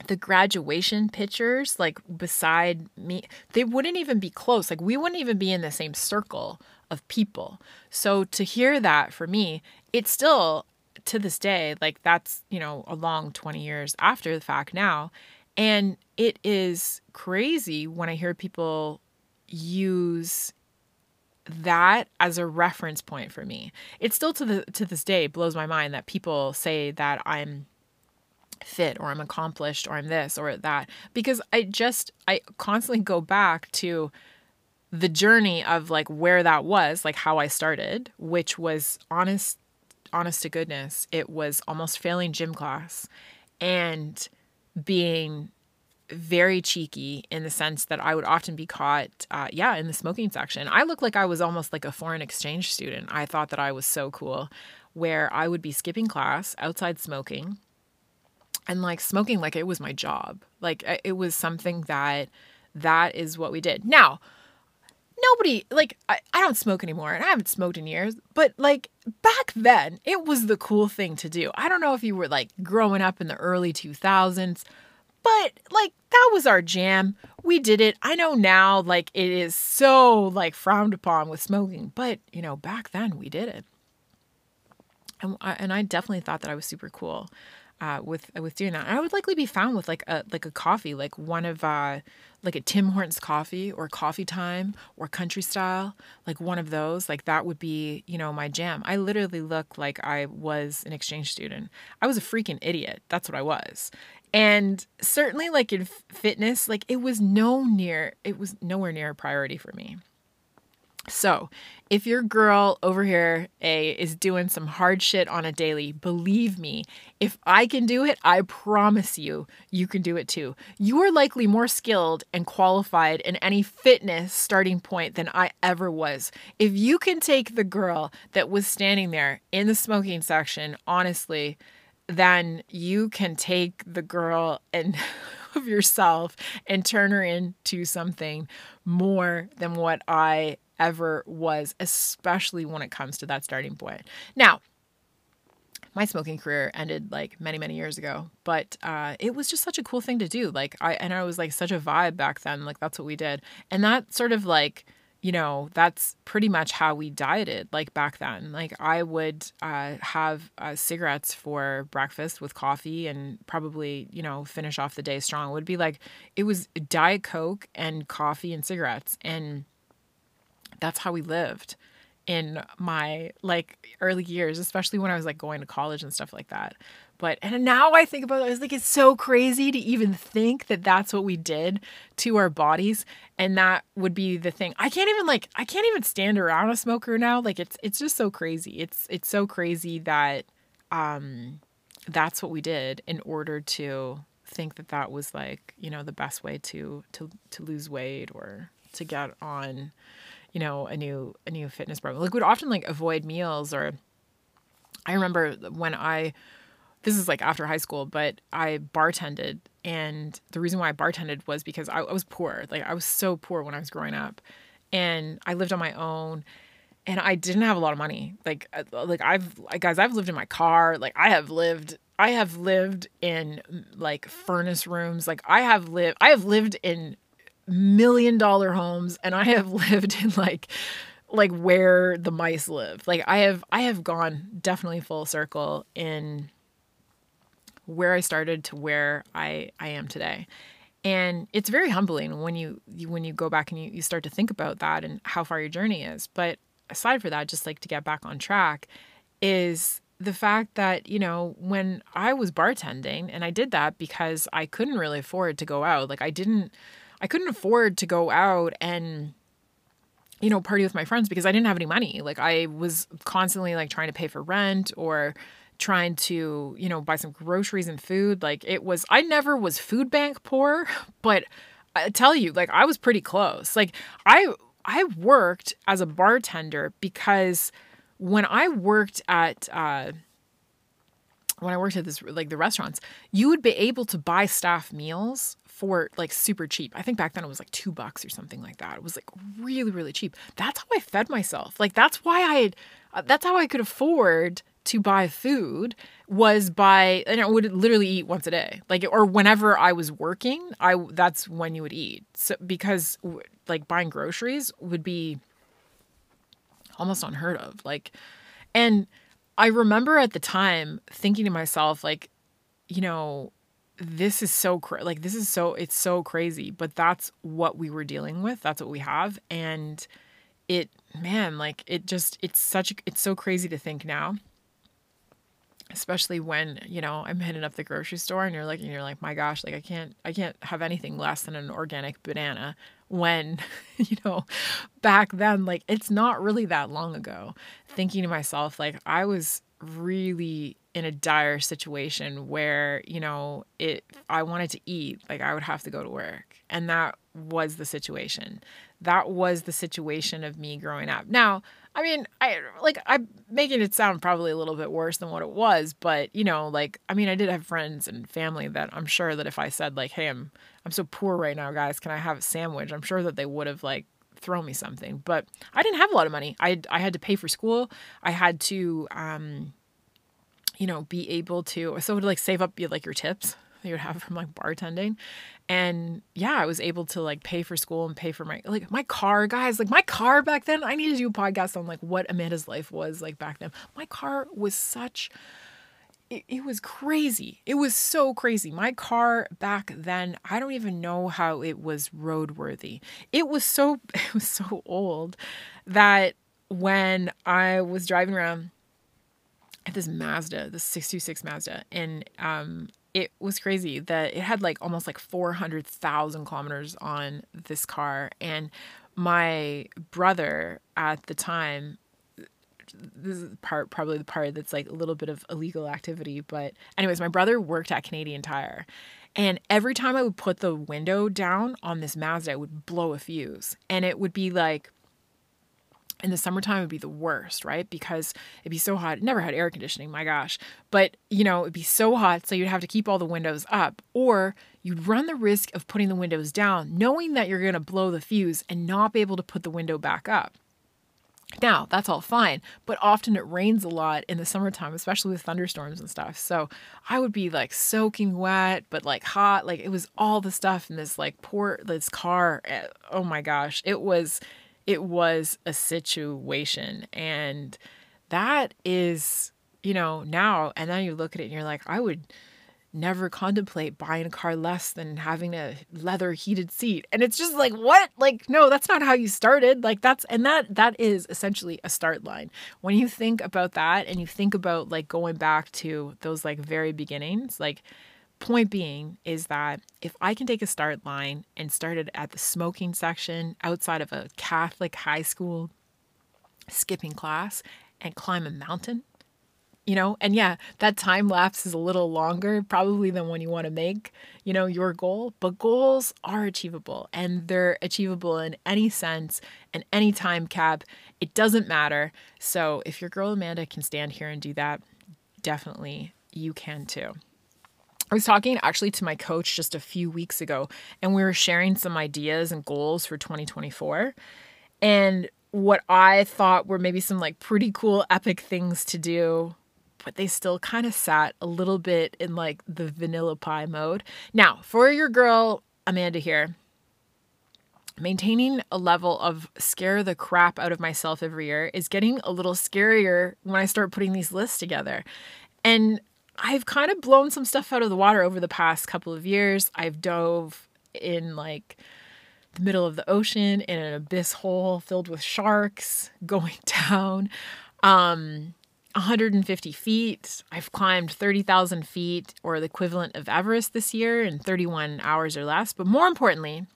the graduation pictures, like beside me, they wouldn't even be close. Like we wouldn't even be in the same circle of people. So to hear that for me, it's still to this day, like that's, you know, a long 20 years after the fact now. And it is crazy when I hear people use that as a reference point for me. It still to the to this day blows my mind that people say that I'm fit or I'm accomplished or I'm this or that because I just I constantly go back to the journey of like where that was, like how I started, which was honest honest to goodness, it was almost failing gym class and being very cheeky in the sense that I would often be caught, uh, yeah, in the smoking section. I looked like I was almost like a foreign exchange student. I thought that I was so cool, where I would be skipping class outside smoking and like smoking like it was my job. Like it was something that that is what we did. Now, nobody like I, I don't smoke anymore and I haven't smoked in years, but like back then it was the cool thing to do. I don't know if you were like growing up in the early 2000s, but like that was our jam. We did it. I know now like it is so like frowned upon with smoking, but you know, back then we did it. And I, and I definitely thought that I was super cool uh, with with doing that. I would likely be found with like a like a coffee, like one of uh, like a Tim Hortons coffee or Coffee Time or Country Style, like one of those. Like that would be you know my jam. I literally look like I was an exchange student. I was a freaking idiot. That's what I was. And certainly, like in fitness, like it was no near, it was nowhere near a priority for me. So, if your girl over here, A, is doing some hard shit on a daily, believe me, if I can do it, I promise you, you can do it too. You are likely more skilled and qualified in any fitness starting point than I ever was. If you can take the girl that was standing there in the smoking section, honestly, then you can take the girl and [LAUGHS] of yourself and turn her into something more than what I ever was, especially when it comes to that starting point. Now, my smoking career ended like many many years ago but uh, it was just such a cool thing to do like i and i was like such a vibe back then like that's what we did and that sort of like you know, that's pretty much how we dieted like back then. Like I would uh, have uh, cigarettes for breakfast with coffee and probably, you know, finish off the day strong. It would be like, it was Diet Coke and coffee and cigarettes. And that's how we lived in my like early years, especially when I was like going to college and stuff like that. But and now I think about it, I like, it's so crazy to even think that that's what we did to our bodies, and that would be the thing. I can't even like I can't even stand around a smoker now. Like it's it's just so crazy. It's it's so crazy that um that's what we did in order to think that that was like you know the best way to to to lose weight or to get on you know a new a new fitness program like we'd often like avoid meals or i remember when i this is like after high school, but I bartended. And the reason why I bartended was because I, I was poor. Like I was so poor when I was growing up. And I lived on my own and I didn't have a lot of money. Like uh, like I've like guys, I've lived in my car. Like I have lived I have lived in like furnace rooms. Like I have lived I have lived in million dollar homes and I have [LAUGHS] lived in like like where the mice live. Like I have I have gone definitely full circle in where I started to where I, I am today. And it's very humbling when you, you when you go back and you, you start to think about that and how far your journey is. But aside for that, just like to get back on track, is the fact that, you know, when I was bartending, and I did that because I couldn't really afford to go out. Like I didn't I couldn't afford to go out and you know, party with my friends because I didn't have any money. Like I was constantly like trying to pay for rent or trying to, you know, buy some groceries and food. Like it was, I never was food bank poor, [LAUGHS] but I tell you, like I was pretty close. Like I, I worked as a bartender because when I worked at, uh, when I worked at this, like the restaurants, you would be able to buy staff meals for like super cheap. I think back then it was like two bucks or something like that. It was like really, really cheap. That's how I fed myself. Like that's why I uh, that's how I could afford to buy food was by and I would literally eat once a day. Like or whenever I was working, I that's when you would eat. So because like buying groceries would be almost unheard of. Like and I remember at the time thinking to myself like you know this is so cra- like this is so it's so crazy, but that's what we were dealing with. That's what we have and it man like it just it's such it's so crazy to think now especially when you know i'm hitting up the grocery store and you're like and you're like my gosh like i can't i can't have anything less than an organic banana when [LAUGHS] you know back then like it's not really that long ago thinking to myself like i was really in a dire situation where you know it i wanted to eat like i would have to go to work and that was the situation that was the situation of me growing up now I mean, I like I'm making it sound probably a little bit worse than what it was, but you know, like I mean, I did have friends and family that I'm sure that if I said like, "Hey, I'm I'm so poor right now, guys, can I have a sandwich?" I'm sure that they would have like thrown me something. But I didn't have a lot of money. I I had to pay for school. I had to um you know, be able to so would like save up like your tips that you would have from like bartending. And yeah, I was able to like pay for school and pay for my like my car, guys. Like my car back then, I need to do a podcast on like what Amanda's life was like back then. My car was such it was crazy. It was so crazy. My car back then, I don't even know how it was roadworthy. It was so [LAUGHS] it was so old that when I was driving around at this Mazda, this 626 Mazda, and um, it was crazy that it had like almost like 400,000 kilometers on this car. And my brother at the time, this is part probably the part that's like a little bit of illegal activity. But, anyways, my brother worked at Canadian Tire. And every time I would put the window down on this Mazda, it would blow a fuse. And it would be like, in the summertime would be the worst, right? Because it'd be so hot. It Never had air conditioning, my gosh. But, you know, it'd be so hot, so you'd have to keep all the windows up. Or you'd run the risk of putting the windows down, knowing that you're going to blow the fuse and not be able to put the window back up. Now, that's all fine, but often it rains a lot in the summertime, especially with thunderstorms and stuff. So I would be like soaking wet, but like hot. Like it was all the stuff in this like poor, this car. Eh, oh my gosh. It was it was a situation. And that is, you know, now, and then you look at it and you're like, I would never contemplate buying a car less than having a leather heated seat. And it's just like what? Like no that's not how you started. Like that's and that that is essentially a start line. When you think about that and you think about like going back to those like very beginnings like Point being is that if I can take a start line and start it at the smoking section outside of a Catholic high school, skipping class, and climb a mountain, you know, and yeah, that time lapse is a little longer probably than when you want to make, you know, your goal, but goals are achievable and they're achievable in any sense and any time cap. It doesn't matter. So if your girl Amanda can stand here and do that, definitely you can too. I was talking actually to my coach just a few weeks ago, and we were sharing some ideas and goals for 2024. And what I thought were maybe some like pretty cool, epic things to do, but they still kind of sat a little bit in like the vanilla pie mode. Now, for your girl, Amanda here, maintaining a level of scare the crap out of myself every year is getting a little scarier when I start putting these lists together. And I've kind of blown some stuff out of the water over the past couple of years. I've dove in like the middle of the ocean in an abyss hole filled with sharks [LAUGHS] going down. Um, 150 feet. I've climbed 30,000 feet or the equivalent of Everest this year in 31 hours or less. But more importantly,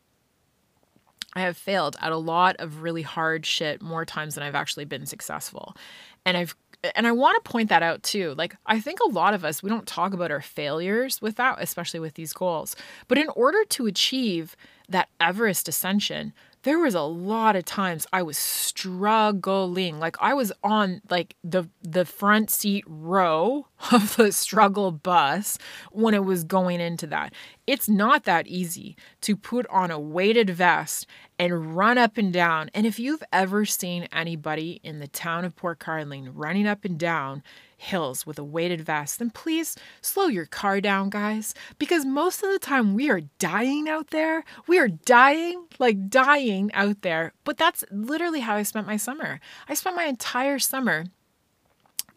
I have failed at a lot of really hard shit more times than I've actually been successful. And I've and I want to point that out too. Like, I think a lot of us, we don't talk about our failures with that, especially with these goals. But in order to achieve that Everest ascension, there was a lot of times I was struggling. Like I was on like the the front seat row [LAUGHS] of the struggle bus when it was going into that. It's not that easy to put on a weighted vest and run up and down. And if you've ever seen anybody in the town of Port Carling running up and down hills with a weighted vest, then please slow your car down, guys, because most of the time we are dying out there. We are dying, like dying out there. But that's literally how I spent my summer. I spent my entire summer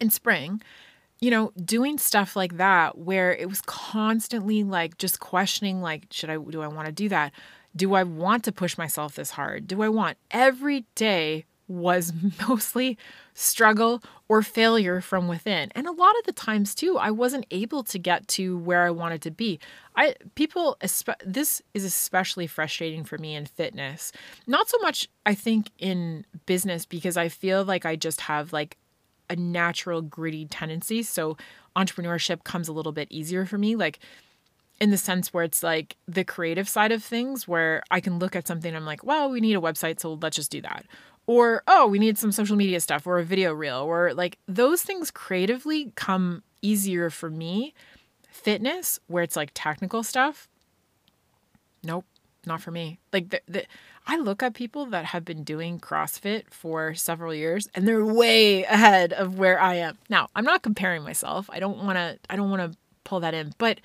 in spring you know, doing stuff like that where it was constantly like just questioning like should I do I want to do that? Do I want to push myself this hard? Do I want every day was [LAUGHS] mostly struggle or failure from within. And a lot of the times too, I wasn't able to get to where I wanted to be. I people this is especially frustrating for me in fitness. Not so much I think in business because I feel like I just have like a natural gritty tendency, so entrepreneurship comes a little bit easier for me like in the sense where it's like the creative side of things where I can look at something I'm like, well, we need a website, so let's just do that or oh we need some social media stuff or a video reel or like those things creatively come easier for me. Fitness where it's like technical stuff nope not for me. Like the, the, i look at people that have been doing crossfit for several years and they're way ahead of where i am. Now i'm not comparing myself. I don't want to i don't want to pull that in but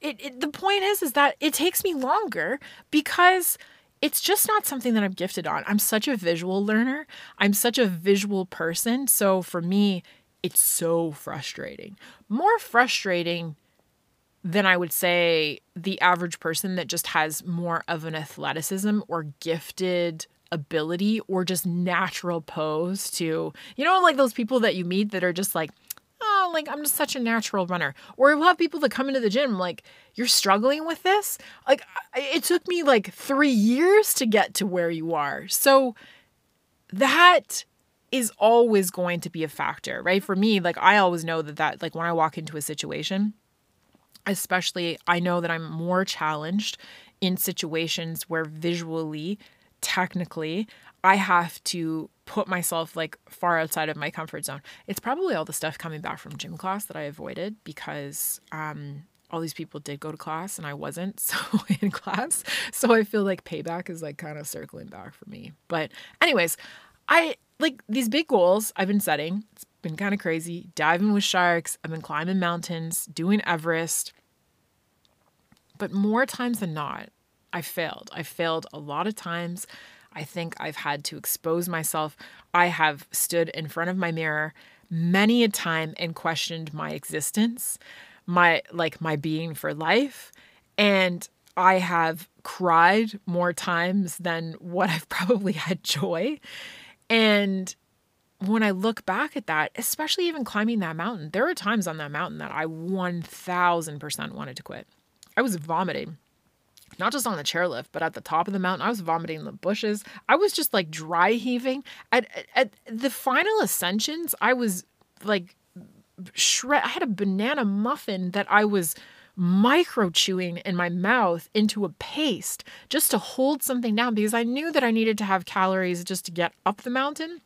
it, it, the point is is that it takes me longer because it's just not something that I'm gifted on. I'm such a visual learner. I'm such a visual person. So for me, it's so frustrating. More frustrating than I would say the average person that just has more of an athleticism or gifted ability or just natural pose to, you know, like those people that you meet that are just like, like I'm just such a natural runner. Or we'll have people that come into the gym like, you're struggling with this? Like, it took me like three years to get to where you are. So that is always going to be a factor, right? For me, like, I always know that that, like, when I walk into a situation, especially, I know that I'm more challenged in situations where visually, technically, I have to put myself like far outside of my comfort zone. It's probably all the stuff coming back from gym class that I avoided because um, all these people did go to class and I wasn't [LAUGHS] so in class. So I feel like payback is like kind of circling back for me. But anyways, I like these big goals I've been setting. It's been kind of crazy. Diving with sharks, I've been climbing mountains, doing Everest. But more times than not, I failed. I failed a lot of times. I think I've had to expose myself. I have stood in front of my mirror many a time and questioned my existence, my like my being for life, and I have cried more times than what I've [LAUGHS] probably had joy. And when I look back at that, especially even climbing that mountain, there were times on that mountain that I 1000% wanted to quit. I was vomiting not just on the chairlift, but at the top of the mountain. I was vomiting in the bushes. I was just like dry heaving. At, at, the final ascensions, I was like shred. I had a banana muffin that I was micro chewing in my mouth into a paste just to hold something down because I knew that I needed to have calories just to get up the mountain.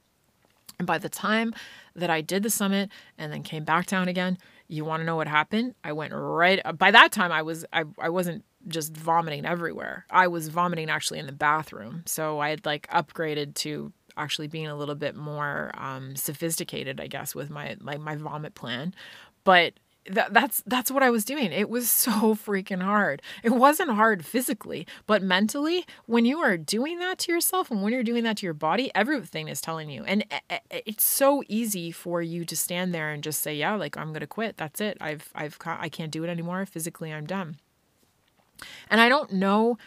And by the time that I did the summit and then came back down again, you want to know what happened? I went right by that time I was I, I wasn't just vomiting everywhere. I was vomiting actually in the bathroom. So I had like upgraded to actually being a little bit more um, sophisticated, I guess, with my like my vomit plan. But that, that's that's what I was doing. It was [LAUGHS] so freaking hard. It wasn't hard physically, but mentally, when you are doing that to yourself and when you're doing that to your body, everything is telling you. And eh, eh, eh, it's so easy for you to stand there and just say, "Yeah, like I'm to quit. That's it. I've I've I can't do it anymore. Physically, I'm done." And I don't know,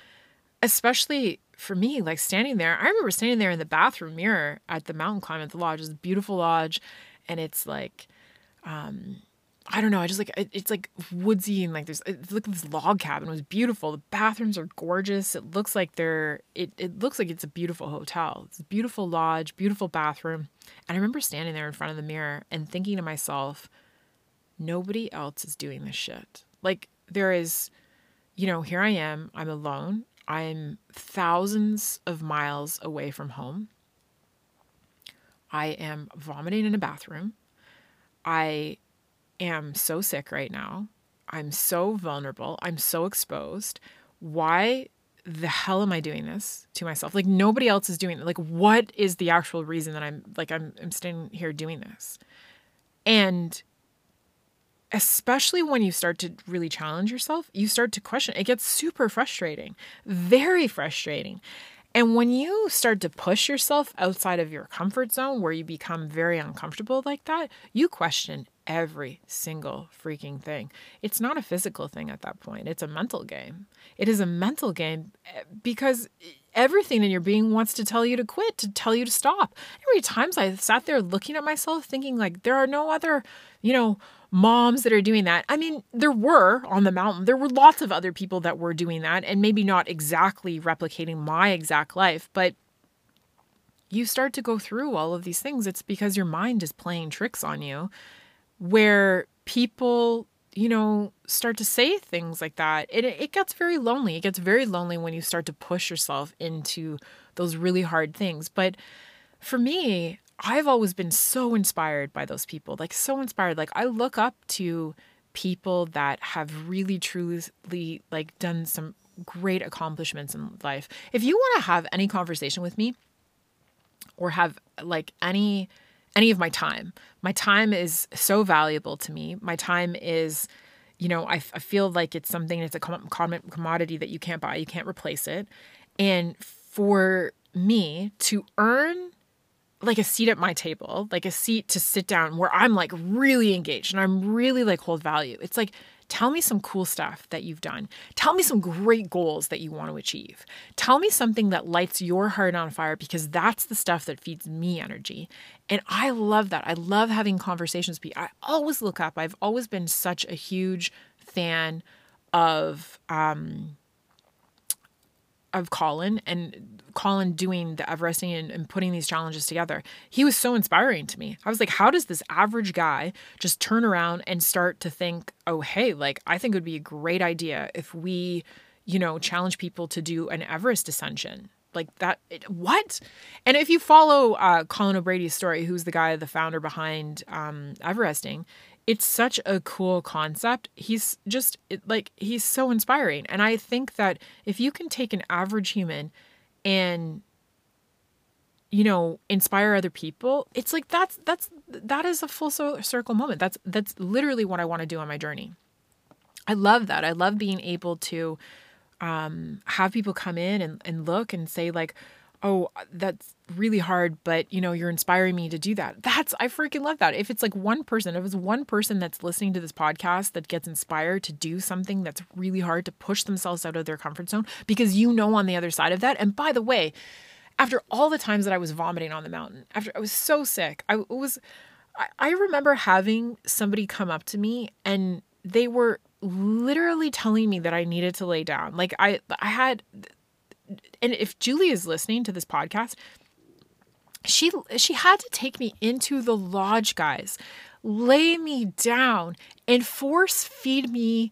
especially for me, like standing there, I remember standing there in the bathroom mirror at the mountain climb at the lodge. A beautiful lodge. And it's like, um, I don't know. I just like it, it's like woodsy and like there's look at this log cabin. It was beautiful. The bathrooms are gorgeous. It looks like they're it, it looks like it's a beautiful hotel. It's a beautiful lodge, beautiful bathroom. And I remember standing there in front of the mirror and thinking to myself, nobody else is doing this shit. Like there is you know, here I am, I'm alone. I'm thousands of miles away from home. I am vomiting in a bathroom. I am so sick right now. I'm so vulnerable. I'm so exposed. Why the hell am I doing this to myself? Like nobody else is doing it. Like what is the actual reason that I'm like I'm I'm standing here doing this? And especially when you start to really challenge yourself, you start to question. It gets super frustrating, very frustrating. And when you start to push yourself outside of your comfort zone where you become very uncomfortable like that, you question every single freaking thing. It's not a physical thing at that point, it's a mental game. It is a mental game eh, because everything in your being wants to tell you to quit, to tell you to stop. Every times I sat there looking at myself thinking like there are no other, you know, moms that are doing that. I mean, there were on the mountain, there were lots of other people that were doing that, and maybe not exactly replicating my exact life, but you start to go through all of these things. It's because your mind is playing tricks on you where people, you know, start to say things like that. It, it gets very lonely. It gets very lonely when you start to push yourself into those really hard things. But for me, I've always been so inspired by those people, like so inspired. Like I look up to people that have really truly like done some great accomplishments in life. If you want to have any conversation with me or have like any any of my time, my time is so valuable to me. My time is you know, I, I feel like it's something, it's a commodity that you can't buy, you can't replace it. And for me to earn like a seat at my table, like a seat to sit down where I'm like really engaged and I'm really like hold value. It's like, tell me some cool stuff that you've done. Tell me some great goals that you want to achieve. Tell me something that lights your heart on fire because that's the stuff that feeds me energy. And I love that. I love having conversations. Be I always look up. I've always been such a huge fan of um of Colin and Colin doing the Everesting and, and, putting these challenges together. He was so inspiring to me. I was like, how does this average guy just turn around and start to think, oh, hey, like, I think it would be a great idea if we, you know, challenge people to do an Everest ascension. Like that, it, what? And if you follow uh, Colin O'Brady's story, who's the guy, the founder behind um, Everesting, it's such a cool concept. He's just like, he's so inspiring. And I think that if you can take an average human and you know inspire other people it's like that's that's that is a full circle moment that's that's literally what i want to do on my journey i love that i love being able to um, have people come in and, and look and say like oh that's really hard but you know you're inspiring me to do that. That's i freaking love that. If it's like one person if it's one person that's listening to this podcast that gets inspired to do something that's really hard to push themselves out of their comfort zone because you know on the other side of that. And by the way after all the times that i was vomiting on the mountain after i was so sick. I was I, I remember having somebody come up to me and they were literally telling me that I needed to lay down. Like I I had and if Julie is listening to this podcast, she she had to take me into the lodge, guys. Lay me down and force feed me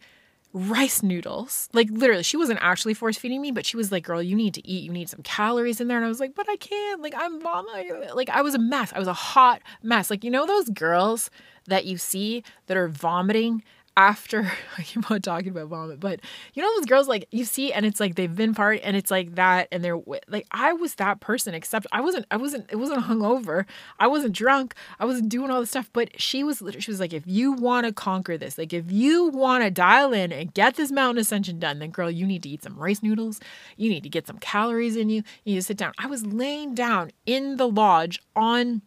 rice noodles. Like literally, she wasn't actually force feeding me, but she was like, "Girl, you need to eat. You need some calories in there." And I was like, "But I can't. Like I'm mama. Like I was a mess. I was a hot mess. Like you know those girls that you see that are vomiting after [LAUGHS] I keep on talking about vomit, but you know those girls like you see and it's like they've been part and it's like that and they're like I was that person except I wasn't I wasn't it wasn't hungover. I wasn't drunk. I wasn't doing all this stuff but she was she was like if you want to conquer this like if you want to dial in and get this mountain ascension done then girl you need to eat some rice noodles. You need to get some calories in you. You need to sit down. I was laying down in the lodge on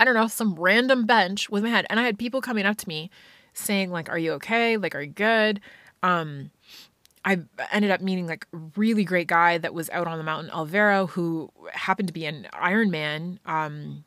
I don't know some random bench with my head and I had people coming up to me saying like, "Are you okay? Like, are you good?" Um, I ended up meeting like really great guy that was out on the mountain, Alvaro, who happened to be an Ironman um,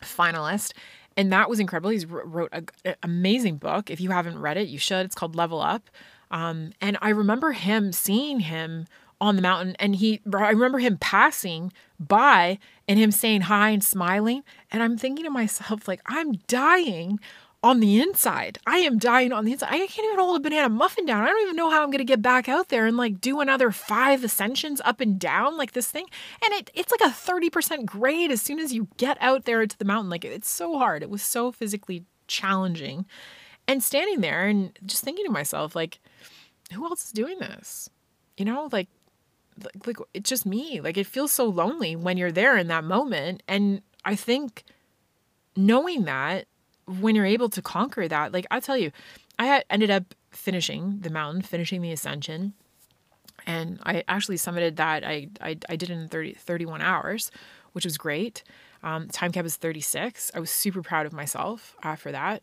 finalist. And that was incredible. He's wrote an amazing book. If you haven't read it, you should. It's called Level Up. Um, and I remember him seeing him on the mountain and he I remember him passing by and him saying hi and smiling and I'm thinking to myself like I'm dying on the inside. I am dying on the inside. I can't even hold a banana muffin down. I don't even know how I'm going to get back out there and like do another five ascensions up and down like this thing. And it it's like a 30% grade as soon as you get out there to the mountain. Like it's so hard. It was so physically challenging. And standing there and just thinking to myself like who else is doing this? You know, like like, like it's just me. Like it feels so lonely when you're there in that moment and I think knowing that when you're able to conquer that, like I'll tell you, I had ended up finishing the mountain, finishing the ascension. And I actually summited that. I, I, I did it in 30, 31 hours, which was great. Um, time cap is 36. I was super proud of myself uh, for that.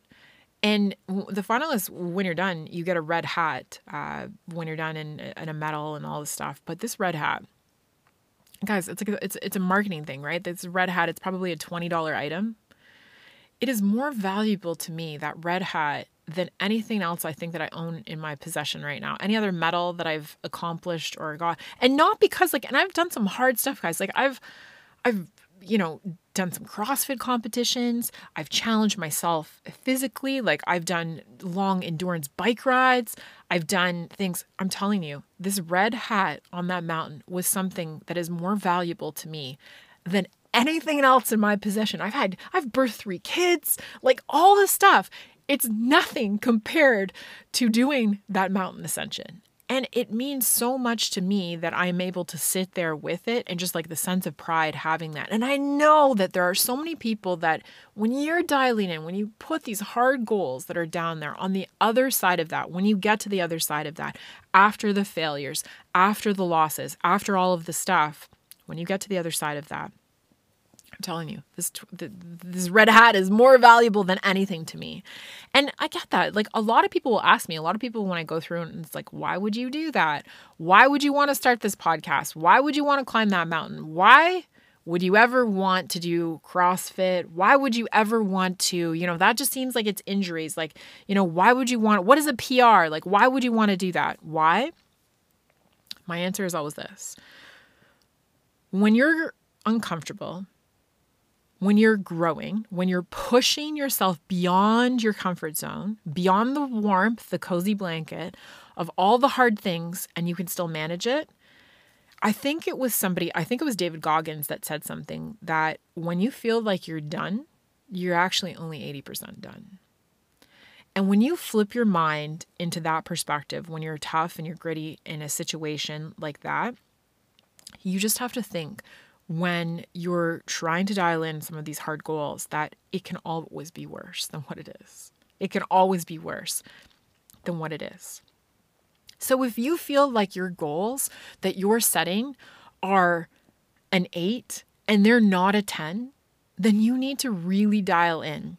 And the finalists, when you're done, you get a red hat uh, when you're done and, and a medal and all this stuff. But this red hat, guys, it's like a, it's it's a marketing thing, right? This red hat, it's probably a twenty dollar item it is more valuable to me that red hat than anything else I think that I own in my possession right now. Any other medal that I've accomplished or got. And not because like and I've done some hard stuff guys. Like I've I've you know done some CrossFit competitions. I've challenged myself physically. Like I've done long endurance bike rides. I've done things. I'm telling you, this red hat on that mountain was something that is more valuable to me than anything else in my possession. I've had, I've birthed three kids, like all this stuff. It's nothing compared to doing that mountain ascension. And it means so much to me that I'm able to sit there with it and just like the sense of pride having that. And I know that there are so many people that when you're dialing in, when you put these hard goals that are down there on the other side of that, when you get to the other side of that, after the failures, after the losses, after all of the stuff, when you get to the other side of that, I'm telling you, this this red hat is more valuable than anything to me. And I get that. Like a lot of people will ask me, a lot of people when I go through and it's like, why would you do that? Why would you want to start this podcast? Why would you want to climb that mountain? Why would you ever want to do CrossFit? Why would you ever want to, you know, that just seems like it's injuries. Like, you know, why would you want what is a PR? Like, why would you want to do that? Why? My answer is always this. When you're uncomfortable, when you're growing, when you're pushing yourself beyond your comfort zone, beyond the warmth, the cozy blanket, of all the hard things and you can still manage it. I think it was somebody, I think it was David Goggins that said something that when you feel like you're done, you're actually only 80% done. And when you flip your mind into that perspective, when you're tough and you're gritty in a situation like that, you just have to think when you're trying to dial in some of these hard goals that it can always be worse than what it is. It can always be worse than what it is. So if you feel like your goals that you're setting are an eight and they're not a 10, then you need to really dial in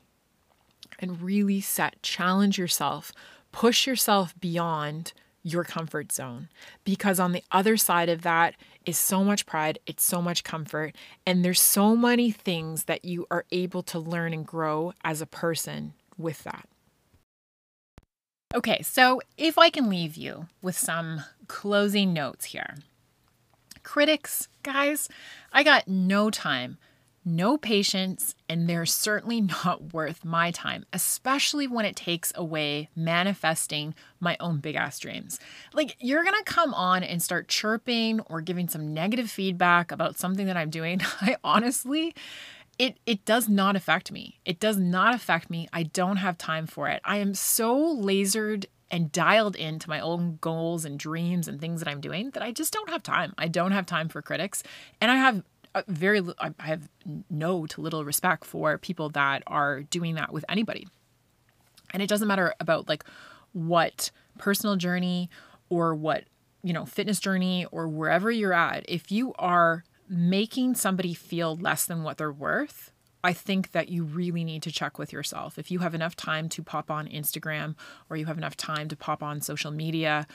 and really set, challenge yourself, push yourself beyond your comfort zone. Because on the other side of that is so much pride, it's so much comfort, and there's so many things that you are able to learn and grow as a person with that. Okay, so if I can leave you with some closing notes here. Critics, guys, I got no time no patience, and they're certainly not [LAUGHS] worth my time, especially when it takes away manifesting my own big ass dreams. Like, you're gonna come on and start chirping or giving some negative feedback about something that I'm doing. [LAUGHS] I honestly, it it does not affect me. It does not affect me. I don't have time for it. I am so lasered and dialed into my own goals and dreams and things that I'm doing that I just don't have time. I don't have time for critics. And I have Uh, very I have no to little respect for people that are doing that with anybody. And it doesn't matter about like what personal journey or what, you know, fitness journey or wherever you're at. If you are making somebody feel less than what they're worth, I think that you really need to check with yourself. If you have enough time to pop on Instagram or you have enough time to pop on social media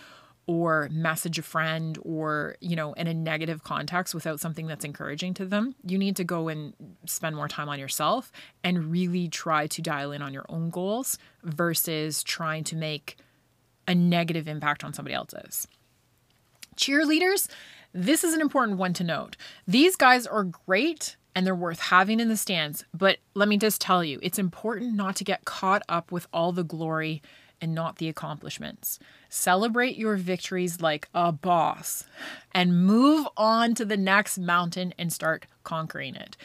or message a friend or you know in a negative context without something that's encouraging to them you need to go and spend more time on yourself and really try to dial in on your own goals versus trying to make a negative impact on somebody else's cheerleaders this is an important one to note these guys are great and they're worth having in the stands but let me just tell you it's important not to get caught up with all the glory and not the accomplishments. Celebrate your victories like a boss and move on to the next mountain and start conquering it.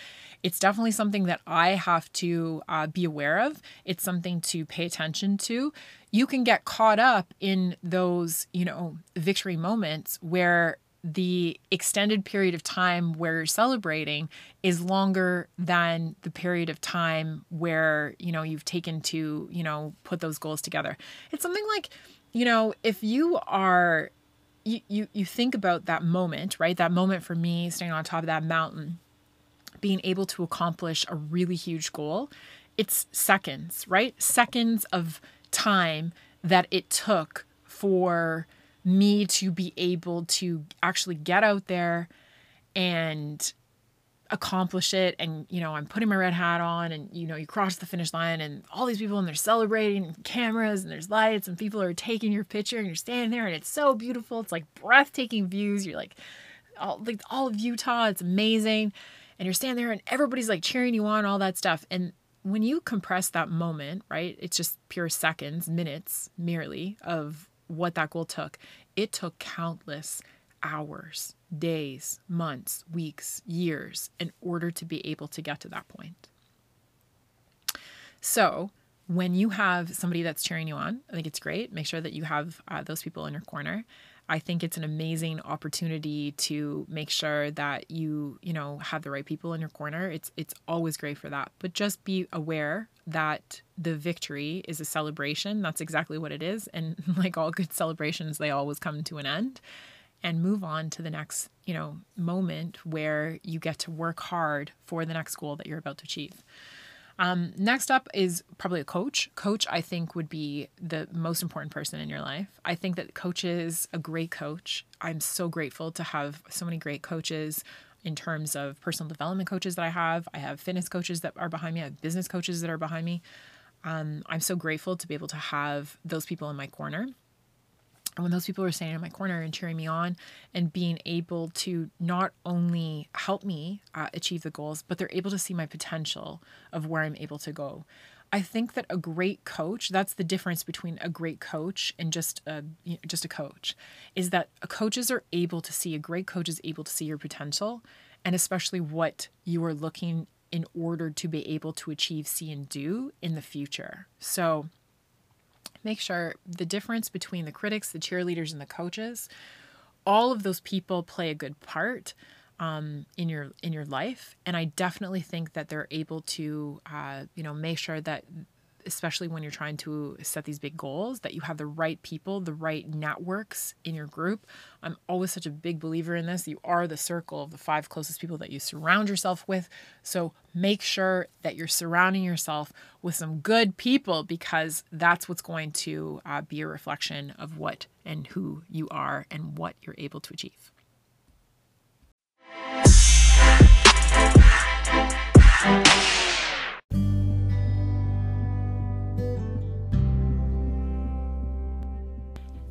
It's definitely something that I have to uh, be aware of. It's something to pay attention to. You can get caught up in those, you know, victory moments where the extended period of time where you're celebrating is longer than the period of time where you know you've taken to you know put those goals together it's something like you know if you are you you, you think about that moment right? That moment for me standing on top of that mountain being able to accomplish a really huge goal it's seconds right? Seconds of time that it took for me to be able to actually get out there and accomplish it and you know i'm putting my red hat on and you know you cross the finish line and all these people and they're celebrating cameras and there's lights and people are taking your picture and you're standing there and it's so beautiful. It's like breathtaking views. You're like all like all of utah it's amazing. And you're standing there and everybody's like cheering you on all that stuff. And when you compress that moment right it's just pure seconds minutes merely of what that goal took. It took countless hours, days, months, weeks, years in order to be able to get to that point. So, when you have somebody that's cheering you on, I think it's great. Make sure that you have uh, those people in your corner. I think it's an amazing opportunity to make sure that you, you know, have the right people in your corner. It's it's always great for that. But just be aware that the victory is a celebration. That's exactly what it is. And [LAUGHS] like all good celebrations, they always come to an end and move on to the next, you know, moment where you get to work hard for the next goal that you're about to achieve. Um, next up is probably a coach. Coach, I think, would be the most important person in your life. I think that coach is a great coach. I'm so grateful to have so many great coaches in terms of personal development coaches that I have. I have fitness coaches that are behind me. I have business coaches that are behind me. Um, I'm so grateful to be able to have those people in my corner. And when those people are standing in my corner and cheering me on and being able to not only help me uh, achieve the goals, but they're able to see my potential of where I'm able to go. I think that a great coach, that's the difference between a great coach and just a just a coach, is that coaches are able to see a great coach is able to see your potential and especially what you are looking in order to be able to achieve, see and do in the future. So make sure the difference between the critics, the cheerleaders and the coaches, all of those people play a good part um, in your in your life. And I definitely think that they're able to, uh, you know, make sure that, especially when you're trying to set these big goals, that you have the right people, the right networks in your group. I'm always such a big believer in this. You are the circle of the five closest people that you surround yourself with. So make sure that you're surrounding yourself with some good people because that's what's going to uh, be a reflection of what and who you are and what you're able to achieve.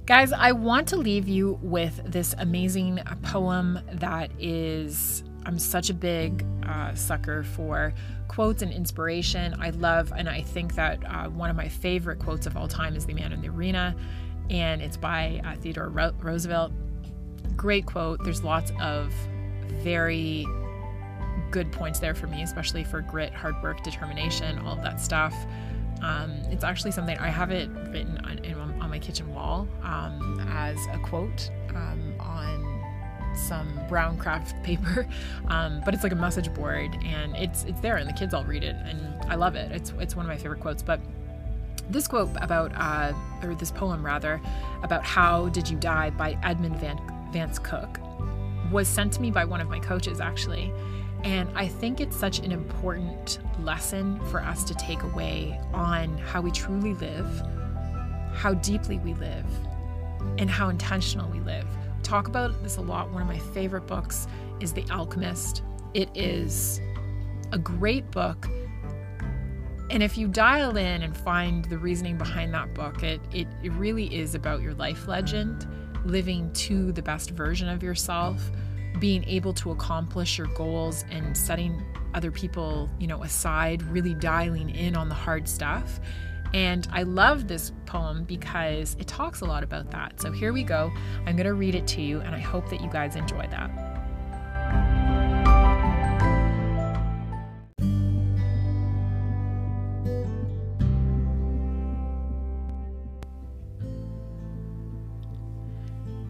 Guys, I want to leave you with this amazing poem that is, I'm such a big uh, sucker for quotes and inspiration. I love, and I think that uh, one of my favorite quotes of all time is The Man in the Arena, and it's by uh, Theodore Ro- Roosevelt. Great quote. There's lots of very good points there for me, especially for grit, hard work, determination, all of that stuff. Um, it's actually something I have it written on, on my kitchen wall um, as a quote um, on some brown craft [LAUGHS] paper, um, but it's like a message board, and it's it's there, and the kids all read it, and I love it. It's it's one of my favorite quotes. But this quote about, uh, or this poem rather, about how did you die by Edmund Van, Vance Cooke, was sent to me by one of my coaches actually. And I think it's such an important lesson for us to take away on how we truly live, how deeply we live, and how intentional we live. talk about this a lot. One of my favorite books is The Alchemist. It is a great book. And if you dial in and find the reasoning behind that book, it, it, it really is about your life legend, living to the best version of yourself being able to accomplish your goals and setting other people, you know, aside, really dialing in on the hard stuff. And I love this poem because it talks a lot about that. So here we go. I'm going to read it to you, and I hope that you guys enjoy that.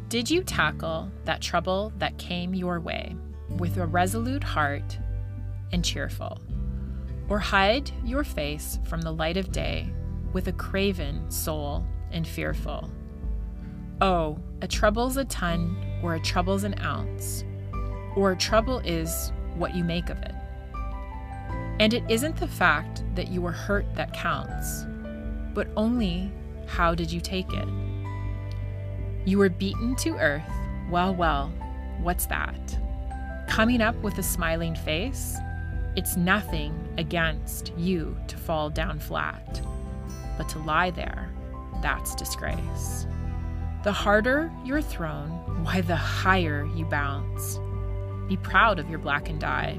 Did you tackle that trouble that came your way with a resolute heart and cheerful? Or hide your face from the light of day with a craven soul and fearful? Oh, a trouble's a ton, or a trouble's an ounce, or a trouble is what you make of it. And it isn't the fact that you were hurt that counts, but only how did you take it? You were beaten to earth. Well, well, what's that? Coming up with a smiling face? It's nothing against you to fall down flat, but to lie there, that's disgrace. The harder you're thrown, why, the higher you bounce. Be proud of your blackened eye.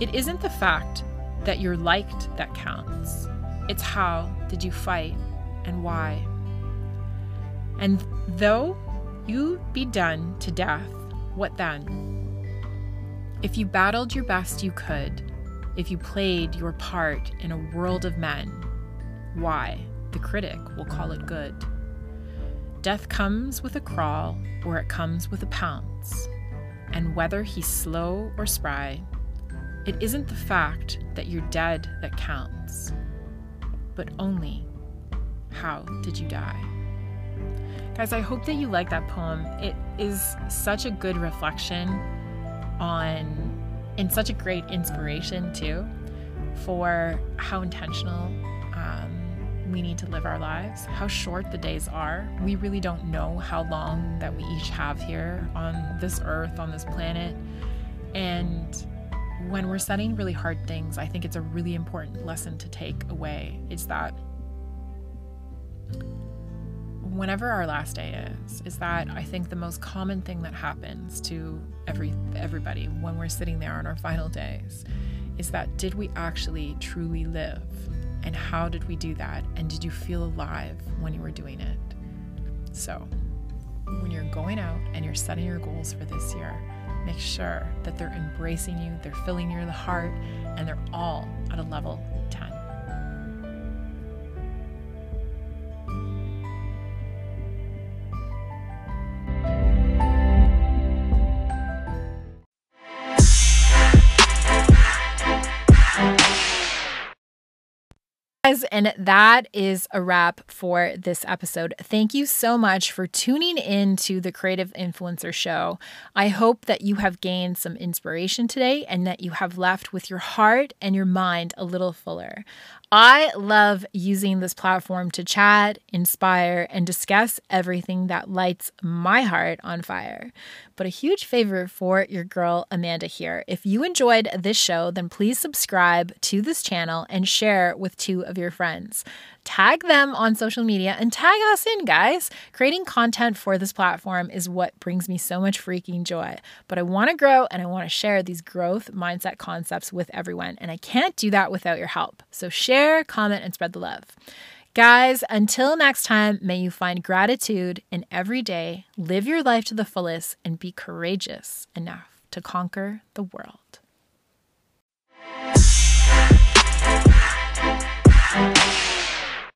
It isn't the fact that you're liked that counts, it's how did you fight and why. And though you be done to death, what then? If you battled your best you could, if you played your part in a world of men, why, the critic will call it good. Death comes with a crawl, or it comes with a pounce, and whether he's slow or spry, it isn't the fact that you're dead that counts, but only how did you die. Guys, I hope that you like that poem. It is such a good reflection on, and such a great inspiration too, for how intentional we need to live our lives, how short the days are. We really don't know how long that we each have here on this earth, on this planet. And when we're studying really hard things, I think it's a really important lesson to take away. It's that whenever our last day is is that I think the most common thing that happens to every everybody when we're sitting there on our final days is that did we actually truly live? And how did we do that? And did you feel alive when you were doing it? So, when you're going out and you're setting your goals for this year, make sure that they're embracing you, they're filling your heart, and they're all at a level guys, and that is a wrap for this episode. Thank you so much for tuning in to the Creative Influencer Show. I hope that you have gained some inspiration today and that you have left with your heart and your mind a little fuller. I love using this platform to chat, inspire, and discuss everything that lights my heart on fire. But a huge favor for your girl Amanda here. If you enjoyed this show, then please subscribe to this channel and share with two of your friends tag them on social media and tag us in, guys. Creating content for this platform is what brings me so much freaking joy. But I want to grow and I want to share these growth mindset concepts with everyone. And I can't do that without your help. So share, comment, and spread the love. Guys, until next time, may you find gratitude in every day, live your life to the fullest, and be courageous enough to conquer the world.